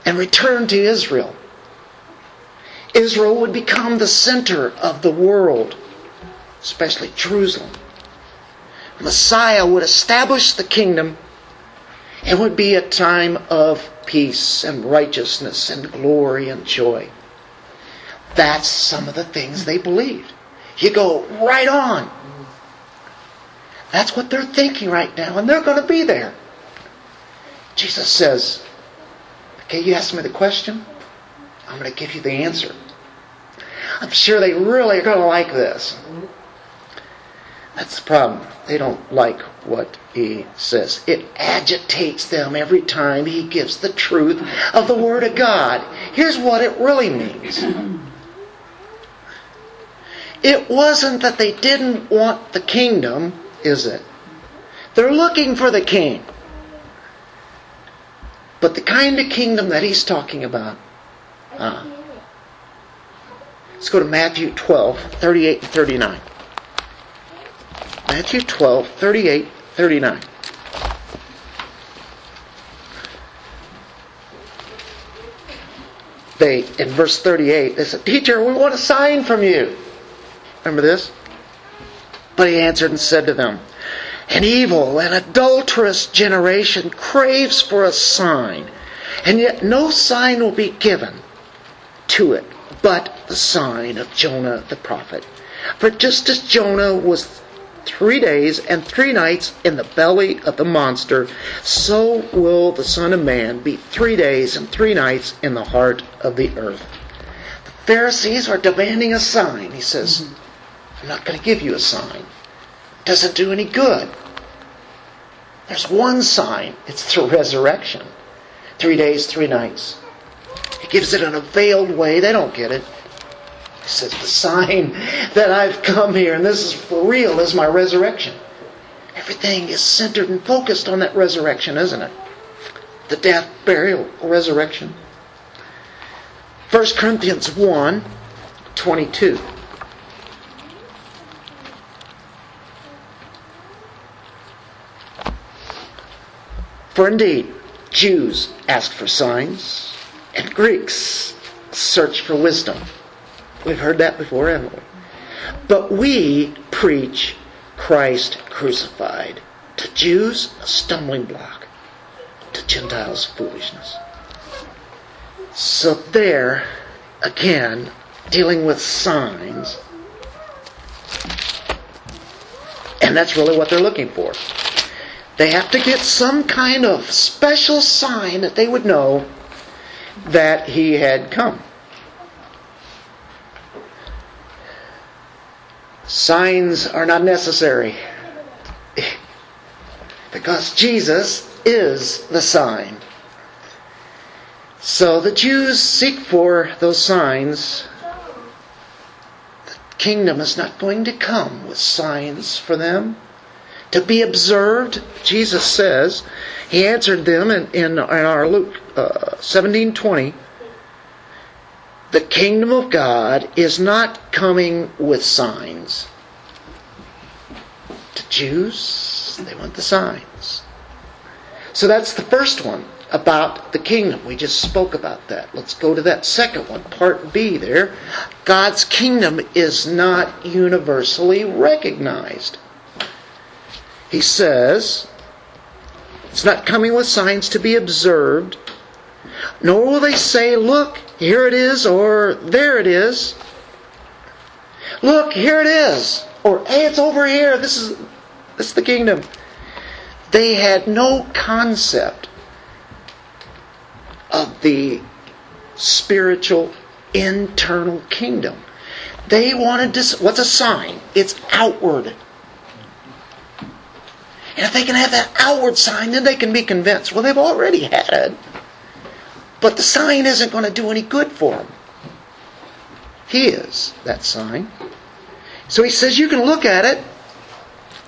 and return to Israel. Israel would become the center of the world especially Jerusalem. Messiah would establish the kingdom. It would be a time of peace and righteousness and glory and joy. That's some of the things they believed. You go right on. That's what they're thinking right now, and they're going to be there. Jesus says, Okay, you asked me the question, I'm going to give you the answer. I'm sure they really are going to like this. That's the problem. They don't like what he says. It agitates them every time he gives the truth of the Word of God. Here's what it really means it wasn't that they didn't want the kingdom, is it? They're looking for the king. But the kind of kingdom that he's talking about. Uh, let's go to Matthew 12, 38 and 39. Matthew 12, 38, 39. They, in verse 38, they said, Teacher, we want a sign from you. Remember this? But he answered and said to them, An evil and adulterous generation craves for a sign, and yet no sign will be given to it but the sign of Jonah the prophet. For just as Jonah was three days and three nights in the belly of the monster, so will the Son of Man be three days and three nights in the heart of the earth. The Pharisees are demanding a sign. He says, mm-hmm. I'm not going to give you a sign. It doesn't do any good. There's one sign it's the resurrection. Three days, three nights. He gives it in a veiled way. They don't get it. He says, The sign that I've come here, and this is for real, is my resurrection. Everything is centered and focused on that resurrection, isn't it? The death, burial, resurrection. 1 Corinthians 1 22. For indeed, Jews ask for signs, and Greeks search for wisdom. We've heard that before, haven't we? But we preach Christ crucified. To Jews, a stumbling block. To Gentiles, foolishness. So there, again, dealing with signs. And that's really what they're looking for. They have to get some kind of special sign that they would know that he had come. Signs are not necessary because Jesus is the sign. So the Jews seek for those signs. The kingdom is not going to come with signs for them to be observed. Jesus says, He answered them in, in, in our Luke uh, 17 20. The kingdom of God is not coming with signs. To Jews, they want the signs. So that's the first one about the kingdom. We just spoke about that. Let's go to that second one, part B there. God's kingdom is not universally recognized. He says, it's not coming with signs to be observed, nor will they say, Look, here it is, or there it is. Look, here it is, or hey, it's over here. This is this is the kingdom. They had no concept of the spiritual internal kingdom. They wanted to. What's a sign? It's outward. And if they can have that outward sign, then they can be convinced. Well, they've already had it. But the sign isn't going to do any good for them. He is that sign. So he says you can look at it,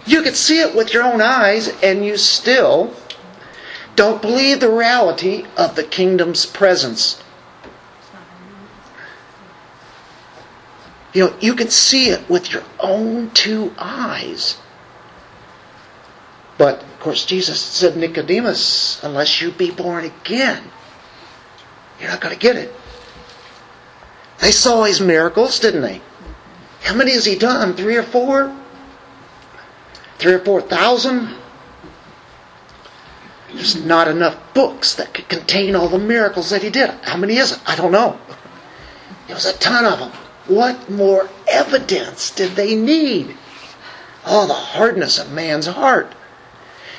you can see it with your own eyes, and you still don't believe the reality of the kingdom's presence. You know, you can see it with your own two eyes. But, of course, Jesus said, Nicodemus, unless you be born again, you're not going to get it. They saw his miracles, didn't they? How many has he done? Three or four? Three or four thousand? There's not enough books that could contain all the miracles that he did. How many is it? I don't know. It was a ton of them. What more evidence did they need? Oh, the hardness of man's heart.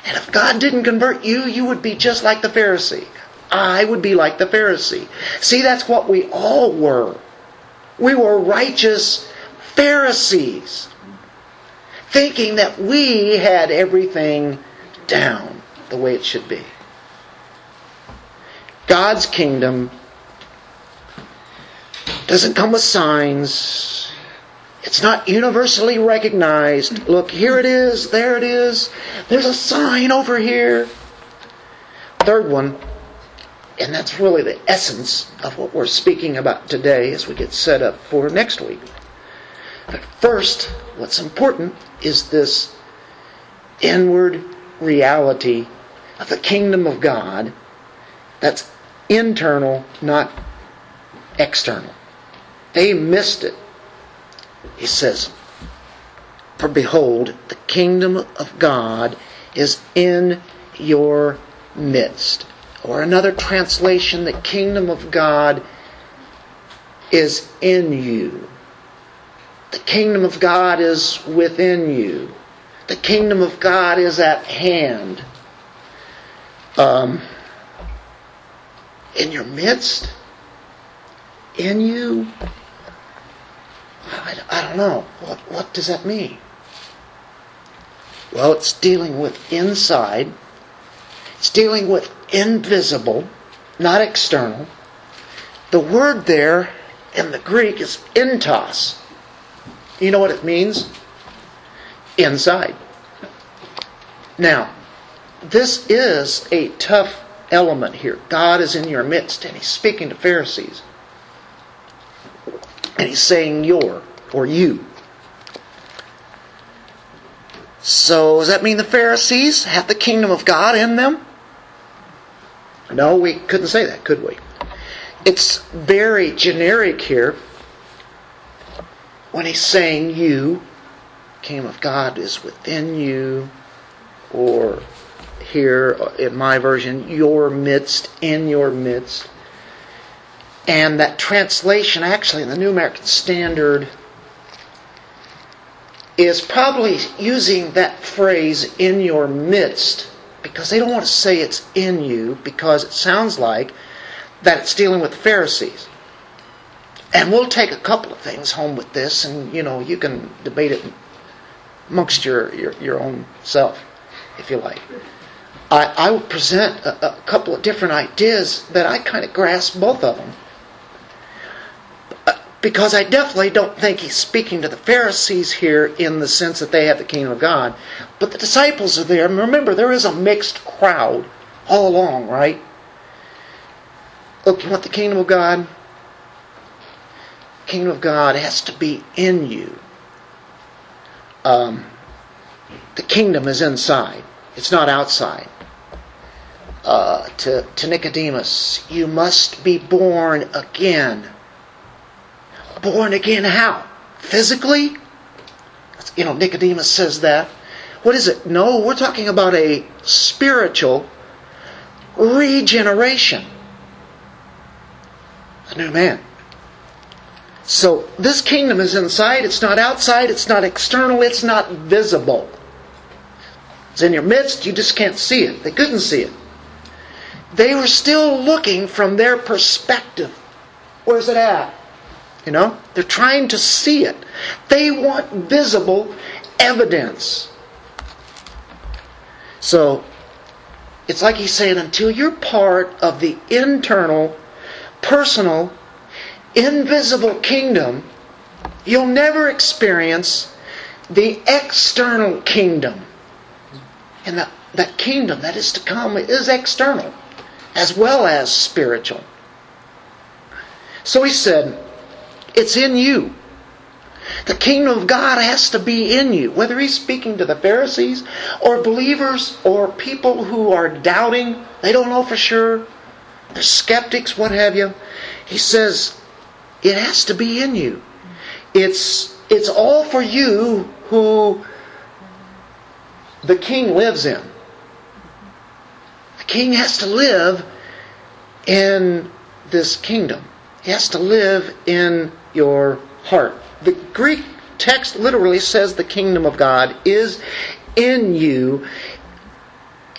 And if God didn't convert you, you would be just like the Pharisee. I would be like the Pharisee. See, that's what we all were. We were righteous Pharisees. thinking that we had everything down the way it should be. God's kingdom doesn't come with signs. It's not universally recognized. Look, here it is, there it is. There's a sign over here. Third one, and that's really the essence of what we're speaking about today as we get set up for next week. But first, what's important is this inward reality of the kingdom of God that's internal, not external. They missed it. He says, For behold, the kingdom of God is in your midst. Or another translation, the kingdom of God is in you. The kingdom of God is within you. The kingdom of God is at hand. Um, in your midst? In you? I, I don't know. What, what does that mean? Well, it's dealing with inside. It's dealing with invisible, not external. The word there in the Greek is entos. You know what it means? Inside. Now, this is a tough element here. God is in your midst, and He's speaking to Pharisees. And He's saying your or you. So, does that mean the Pharisees have the kingdom of God in them? No, we couldn't say that, could we? It's very generic here when he's saying you, kingdom of God is within you, or here in my version, your midst, in your midst. And that translation, actually, in the New American Standard, is probably using that phrase in your midst because they don't want to say it's in you because it sounds like that it's dealing with the Pharisees. And we'll take a couple of things home with this, and you know, you can debate it amongst your, your, your own self, if you like. I, I will present a, a couple of different ideas that I kind of grasp both of them. Because I definitely don't think he's speaking to the Pharisees here in the sense that they have the kingdom of God. But the disciples are there. And remember, there is a mixed crowd all along, right? Look, you want the kingdom of God? The kingdom of God has to be in you. Um, the kingdom is inside, it's not outside. Uh, to, to Nicodemus, you must be born again. Born again how? Physically? You know, Nicodemus says that. What is it? No, we're talking about a spiritual regeneration. A new man. So this kingdom is inside, it's not outside, it's not external, it's not visible. It's in your midst, you just can't see it. They couldn't see it. They were still looking from their perspective. Where's it at? You know? They're trying to see it. They want visible evidence. So, it's like he's saying, until you're part of the internal, personal, invisible kingdom, you'll never experience the external kingdom. And that, that kingdom that is to come is external as well as spiritual. So he said, It's in you. The kingdom of God has to be in you. Whether he's speaking to the Pharisees or believers or people who are doubting, they don't know for sure, they're skeptics, what have you. He says, it has to be in you. It's, it's all for you who the king lives in. The king has to live in this kingdom. He has to live in your heart. The Greek text literally says the kingdom of God is in you.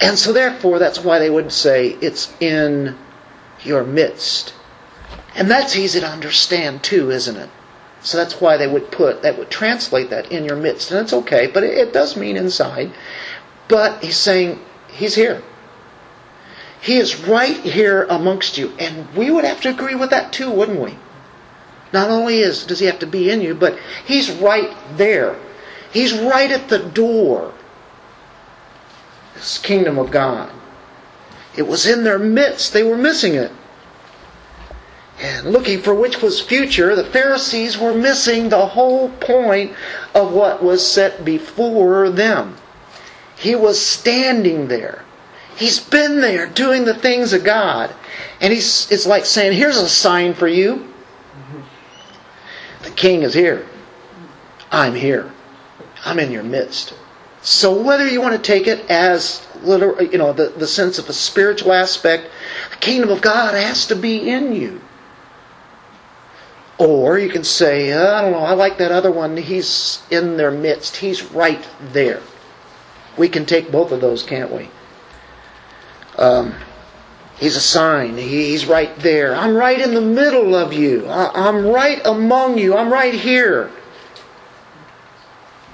And so, therefore, that's why they would say it's in your midst. And that's easy to understand too, isn't it? So that's why they would put, that would translate that in your midst. And it's okay, but it, does mean inside. But he's saying, He's here. He is right here amongst you. And we would have to agree with that too, wouldn't we? Not only is, does he have to be in you, but he's right there. He's right at the door. This kingdom of God. It was in their midst. They were missing it. And looking for which was future, the Pharisees were missing the whole point of what was set before them. He was standing there. He's been there doing the things of God. And he's, it's like saying, here's a sign for you. The king is here. I'm here. I'm in your midst. So whether you want to take it as literal, you know, the, the sense of a spiritual aspect, the kingdom of God has to be in you. Or you can say, uh, I don't know, I like that other one. He's in their midst. He's right there. We can take both of those, can't we? Um, he's a sign. He's right there. I'm right in the middle of you. I'm right among you. I'm right here.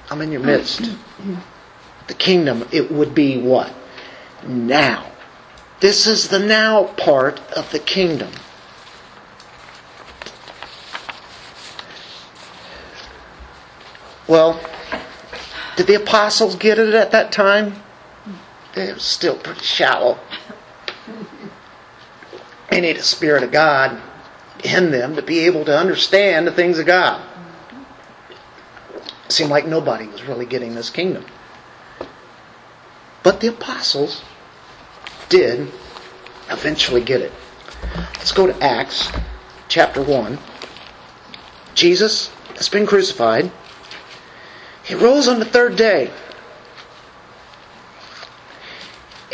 I'm in your midst. The kingdom, it would be what? Now. This is the now part of the kingdom. Well, did the apostles get it at that time? It was still pretty shallow. They need a Spirit of God in them to be able to understand the things of God. It seemed like nobody was really getting this kingdom. But the apostles did eventually get it. Let's go to Acts chapter 1. Jesus has been crucified. He rose on the third day.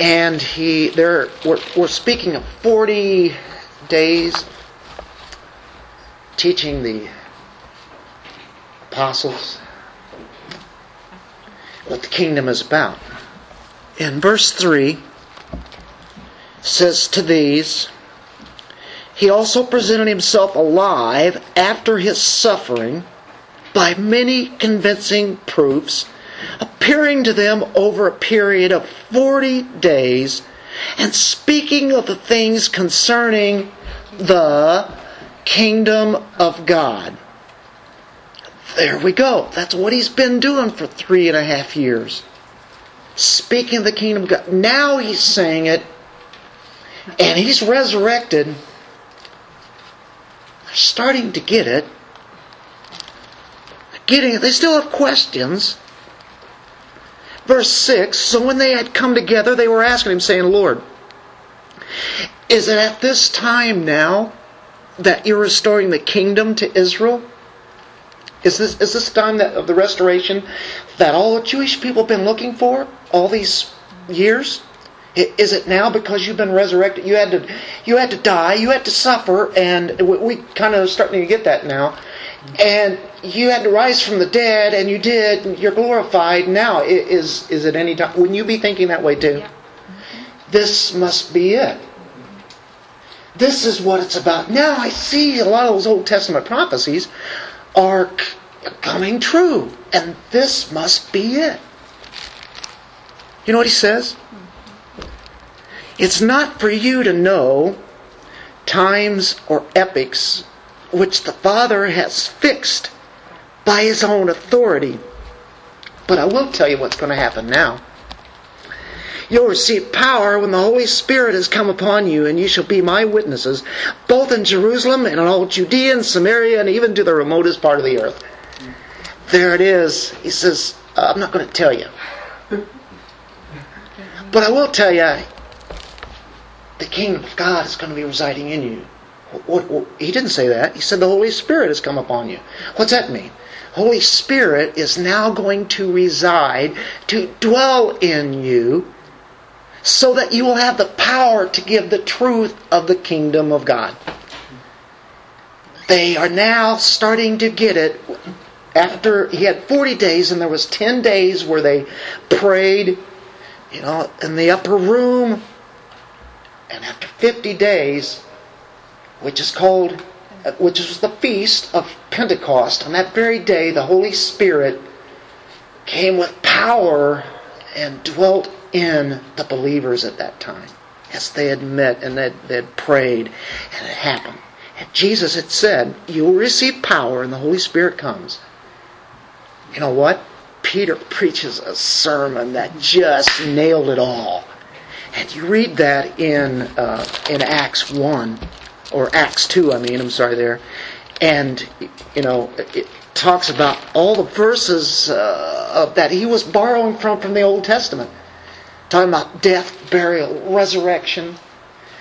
And he there we're, we're speaking of 40 days teaching the apostles what the kingdom is about. In verse 3 says to these he also presented himself alive after his suffering by many convincing proofs, appearing to them over a period of 40 days, and speaking of the things concerning the kingdom of God. There we go. That's what he's been doing for three and a half years. Speaking of the kingdom of God. Now he's saying it, and he's resurrected. They're starting to get it getting it. They still have questions. Verse 6 So when they had come together, they were asking him, saying, Lord, is it at this time now that you're restoring the kingdom to Israel? Is this, is this time that, of the restoration that all the Jewish people have been looking for all these years? Is it now because you've been resurrected? You had to, you had to die, you had to suffer, and we, we kind of starting to get that now and you had to rise from the dead, and you did. You're glorified now. Is is it any time? Wouldn't you be thinking that way too? This must be it. This is what it's about. Now I see a lot of those Old Testament prophecies are coming true, and this must be it. You know what he says? It's not for you to know times or epochs which the Father has fixed by His own authority. But I will tell you what's going to happen now. You'll receive power when the Holy Spirit has come upon you, and you shall be my witnesses, both in Jerusalem and in all Judea and Samaria, and even to the remotest part of the earth. There it is. He says, uh, I'm not going to tell you. But I will tell you, the kingdom of God is going to be residing in you. What, what, he didn't say that. He said the Holy Spirit has come upon you. What's that mean? Holy Spirit is now going to reside, to dwell in you, so that you will have the power to give the truth of the kingdom of God. They are now starting to get it. After he had 40 days, and there was 10 days where they prayed, you know, in the upper room. And after 50 days, which is called which was the feast of Pentecost, on that very day, the Holy Spirit came with power and dwelt in the believers at that time. As they had met and they had prayed, and it happened. And Jesus had said, You will receive power, and the Holy Spirit comes. You know what? Peter preaches a sermon that just nailed it all. And you read that in uh, in Acts one, or Acts two. I mean, I'm sorry there, and you know it talks about all the verses uh, that he was borrowing from from the Old Testament, talking about death, burial, resurrection.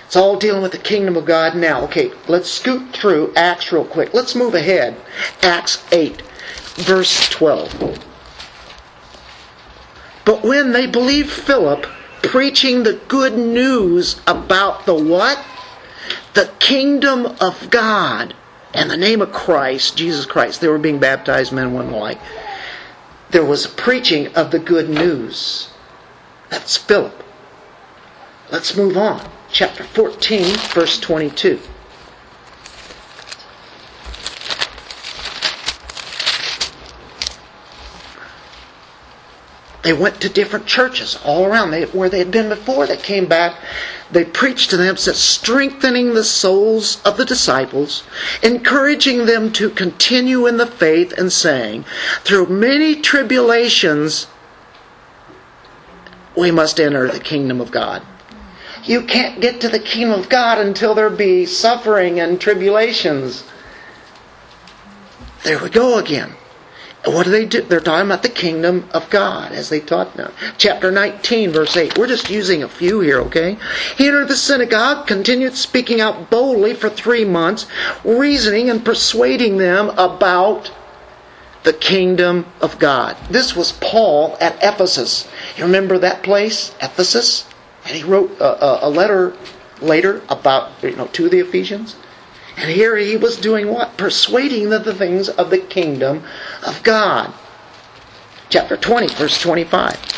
It's all dealing with the kingdom of God. Now, okay, let's scoot through Acts real quick. Let's move ahead. Acts eight, verse twelve. But when they believed Philip preaching the good news about the what? The kingdom of God and the name of Christ, Jesus Christ. They were being baptized, men and women alike. There was preaching of the good news. That's Philip. Let's move on. Chapter 14, verse 22. They went to different churches all around they, where they had been before. They came back. They preached to them, said, strengthening the souls of the disciples, encouraging them to continue in the faith, and saying, through many tribulations, we must enter the kingdom of God. You can't get to the kingdom of God until there be suffering and tribulations. There we go again. What do they do? They're talking about the kingdom of God as they taught them. Chapter 19, verse 8. We're just using a few here, okay? He entered the synagogue, continued speaking out boldly for three months, reasoning and persuading them about the kingdom of God. This was Paul at Ephesus. You remember that place, Ephesus? And he wrote a, a letter later about, you know, to the Ephesians. And here he was doing what? Persuading them the things of the kingdom of God. Chapter 20, verse 25.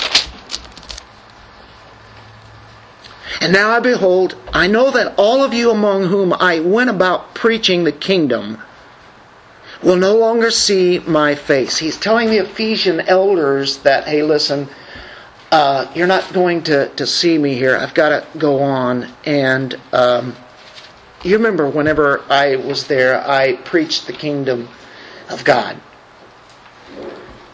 And now I behold, I know that all of you among whom I went about preaching the kingdom will no longer see my face. He's telling the Ephesian elders that, hey, listen, uh, you're not going to, to see me here. I've got to go on. And um, you remember whenever I was there, I preached the kingdom of God.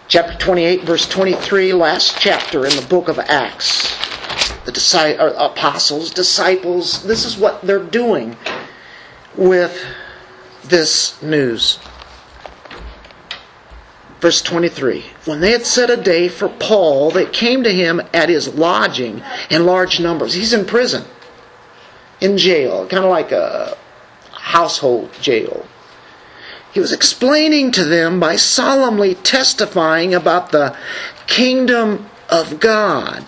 Chapter 28, verse 23, last chapter in the book of Acts. The apostles, disciples, this is what they're doing with this news. Verse 23 When they had set a day for Paul, they came to him at his lodging in large numbers. He's in prison, in jail, kind of like a household jail. He was explaining to them by solemnly testifying about the kingdom of God,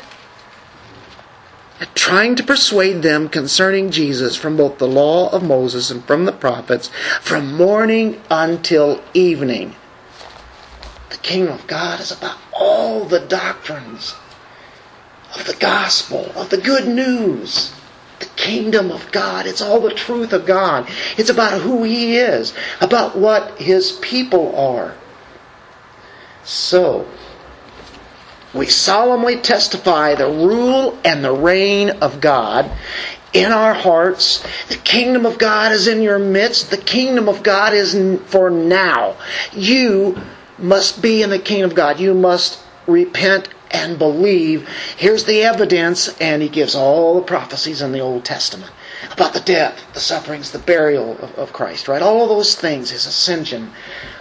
trying to persuade them concerning Jesus from both the law of Moses and from the prophets, from morning until evening. The kingdom of God is about all the doctrines of the gospel, of the good news kingdom of God. It's all the truth of God. It's about who He is, about what His people are. So, we solemnly testify the rule and the reign of God in our hearts. The kingdom of God is in your midst. The kingdom of God is for now. You must be in the kingdom of God. You must repent and believe. Here's the evidence, and he gives all the prophecies in the Old Testament about the death, the sufferings, the burial of, of Christ, right? All of those things, his ascension,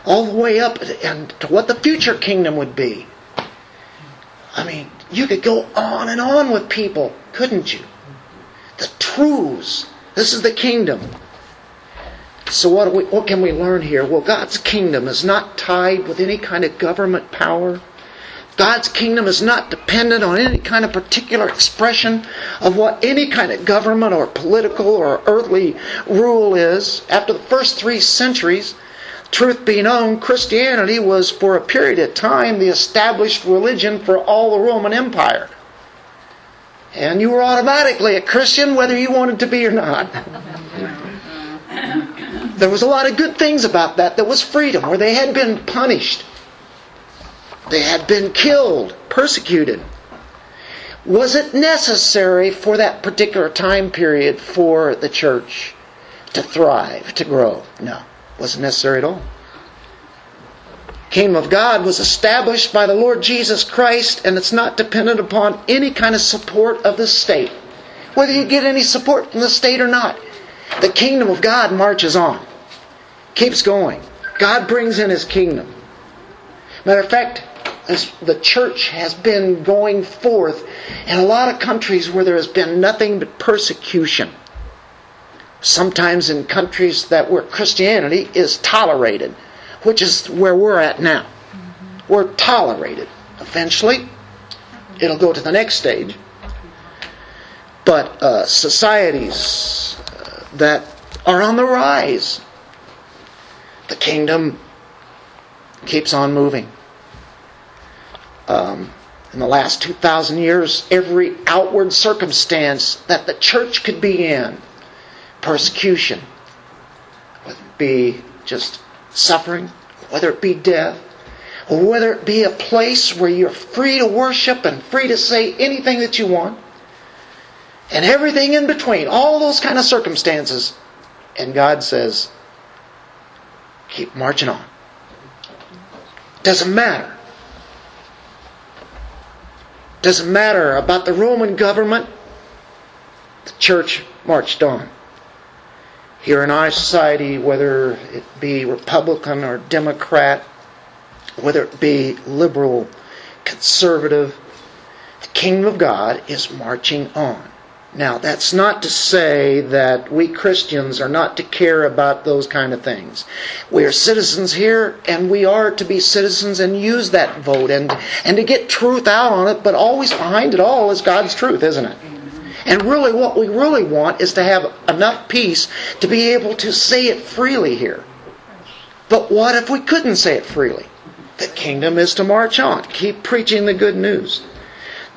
all the way up and to what the future kingdom would be. I mean, you could go on and on with people, couldn't you? The truths. This is the kingdom. So what, we, what can we learn here? Well, God's kingdom is not tied with any kind of government power. God's kingdom is not dependent on any kind of particular expression of what any kind of government or political or earthly rule is. After the first three centuries, truth be known, Christianity was for a period of time the established religion for all the Roman Empire. And you were automatically a Christian whether you wanted to be or not. There was a lot of good things about that. There was freedom, where they had been punished. They had been killed, persecuted. Was it necessary for that particular time period for the church to thrive, to grow? No, it wasn't necessary at all. Kingdom of God was established by the Lord Jesus Christ, and it's not dependent upon any kind of support of the state. Whether you get any support from the state or not, the kingdom of God marches on, keeps going. God brings in His kingdom. Matter of fact, as the church has been going forth in a lot of countries where there has been nothing but persecution. Sometimes in countries that where Christianity is tolerated, which is where we're at now. We're tolerated. Eventually, it'll go to the next stage. But uh, societies uh, that are on the rise, the kingdom keeps on moving. Um, in the last 2,000 years, every outward circumstance that the church could be in, persecution, whether it be just suffering, whether it be death, or whether it be a place where you're free to worship and free to say anything that you want, and everything in between, all those kind of circumstances. And God says, keep marching on. Doesn't matter. Doesn't matter about the Roman government. The church marched on. Here in our society, whether it be Republican or Democrat, whether it be liberal, conservative, the kingdom of God is marching on. Now, that's not to say that we Christians are not to care about those kind of things. We are citizens here, and we are to be citizens and use that vote and, and to get truth out on it, but always behind it all is God's truth, isn't it? And really, what we really want is to have enough peace to be able to say it freely here. But what if we couldn't say it freely? The kingdom is to march on. Keep preaching the good news.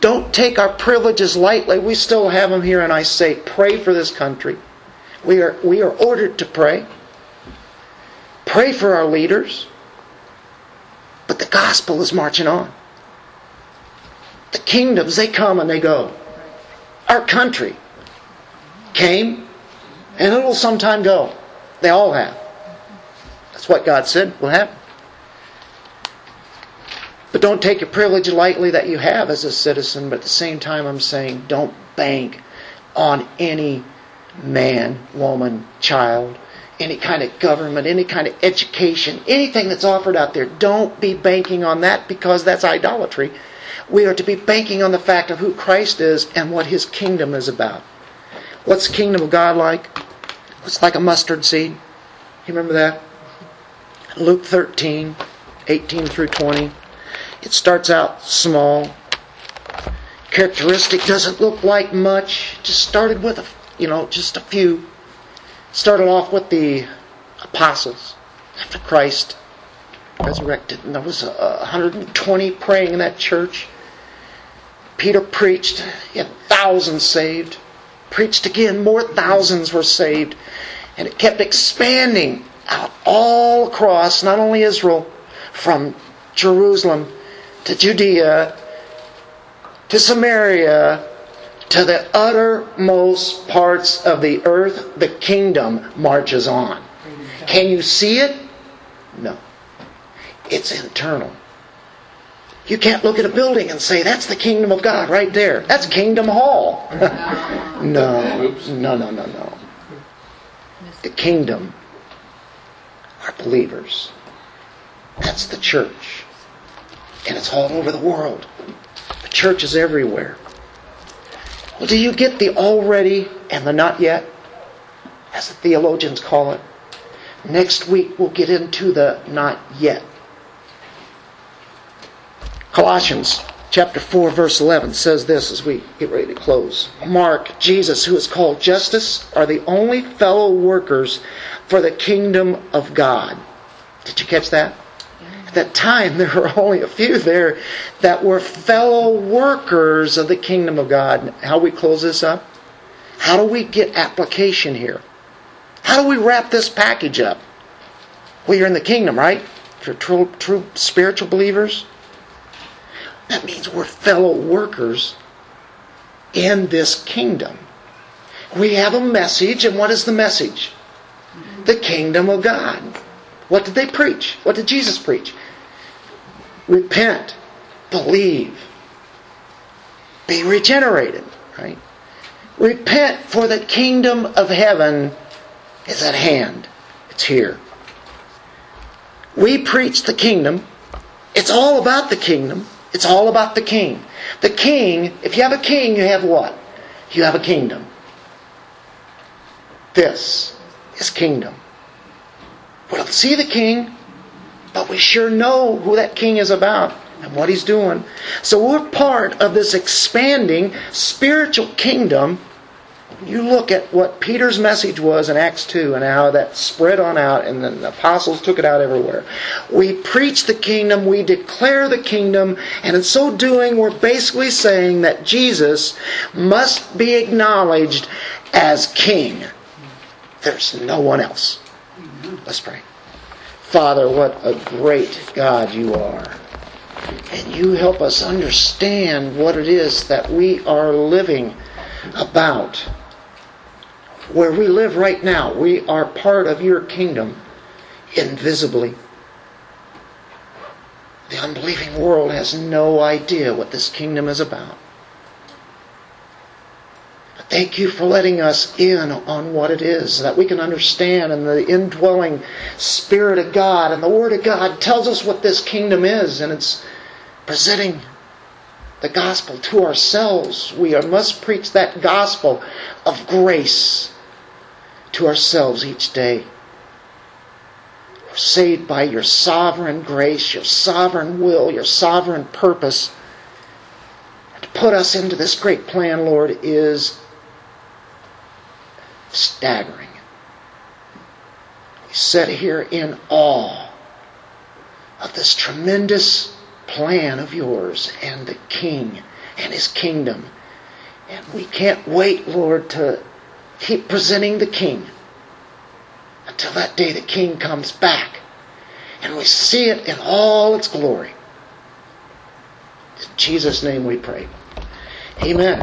Don't take our privileges lightly. We still have them here, and I say, pray for this country. We are, we are ordered to pray. Pray for our leaders. But the gospel is marching on. The kingdoms, they come and they go. Our country came, and it will sometime go. They all have. That's what God said will happen. But don't take your privilege lightly that you have as a citizen, but at the same time, I'm saying don't bank on any man, woman, child, any kind of government, any kind of education, anything that's offered out there. Don't be banking on that because that's idolatry. We are to be banking on the fact of who Christ is and what his kingdom is about. What's the kingdom of God like? It's like a mustard seed. You remember that? Luke 13, 18 through 20. It starts out small. Characteristic doesn't look like much. Just started with a, you know, just a few. Started off with the apostles after Christ resurrected, and there was 120 praying in that church. Peter preached, he had thousands saved. Preached again, more thousands were saved. And it kept expanding out all across, not only Israel, from Jerusalem to Judea, to Samaria, to the uttermost parts of the earth, the kingdom marches on. Can you see it? No. It's internal. You can't look at a building and say, that's the kingdom of God right there. That's Kingdom Hall. no, no, no, no, no. The kingdom are believers. That's the church. And it's all over the world. The church is everywhere. Well, do you get the already and the not yet? As the theologians call it. Next week we'll get into the not yet. Colossians chapter 4 verse 11 says this as we get ready to close. Mark, Jesus, who is called Justus, are the only fellow workers for the kingdom of God. Did you catch that? At that time, there were only a few there that were fellow workers of the kingdom of God. How we close this up? How do we get application here? How do we wrap this package up? Well, you're in the kingdom, right? If you're true, true spiritual believers, that means we're fellow workers in this kingdom. We have a message, and what is the message? The kingdom of God. What did they preach? What did Jesus preach? Repent, believe, be regenerated, right? Repent, for the kingdom of heaven is at hand. It's here. We preach the kingdom. It's all about the kingdom. It's all about the king. The king, if you have a king, you have what? You have a kingdom. This is kingdom. We don't see the king, but we sure know who that king is about and what he's doing. So we're part of this expanding spiritual kingdom. You look at what Peter's message was in Acts 2 and how that spread on out, and then the apostles took it out everywhere. We preach the kingdom, we declare the kingdom, and in so doing, we're basically saying that Jesus must be acknowledged as king. There's no one else. Let's pray. Father, what a great God you are. And you help us understand what it is that we are living about. Where we live right now, we are part of your kingdom invisibly. The unbelieving world has no idea what this kingdom is about. Thank you for letting us in on what it is, that we can understand, and the indwelling Spirit of God and the Word of God tells us what this kingdom is, and it's presenting the gospel to ourselves. We must preach that gospel of grace to ourselves each day. We're saved by your sovereign grace, your sovereign will, your sovereign purpose. To put us into this great plan, Lord, is staggering. We sit here in awe of this tremendous plan of yours and the King and His kingdom. And we can't wait, Lord, to keep presenting the King until that day the King comes back and we see it in all its glory. In Jesus' name we pray. Amen.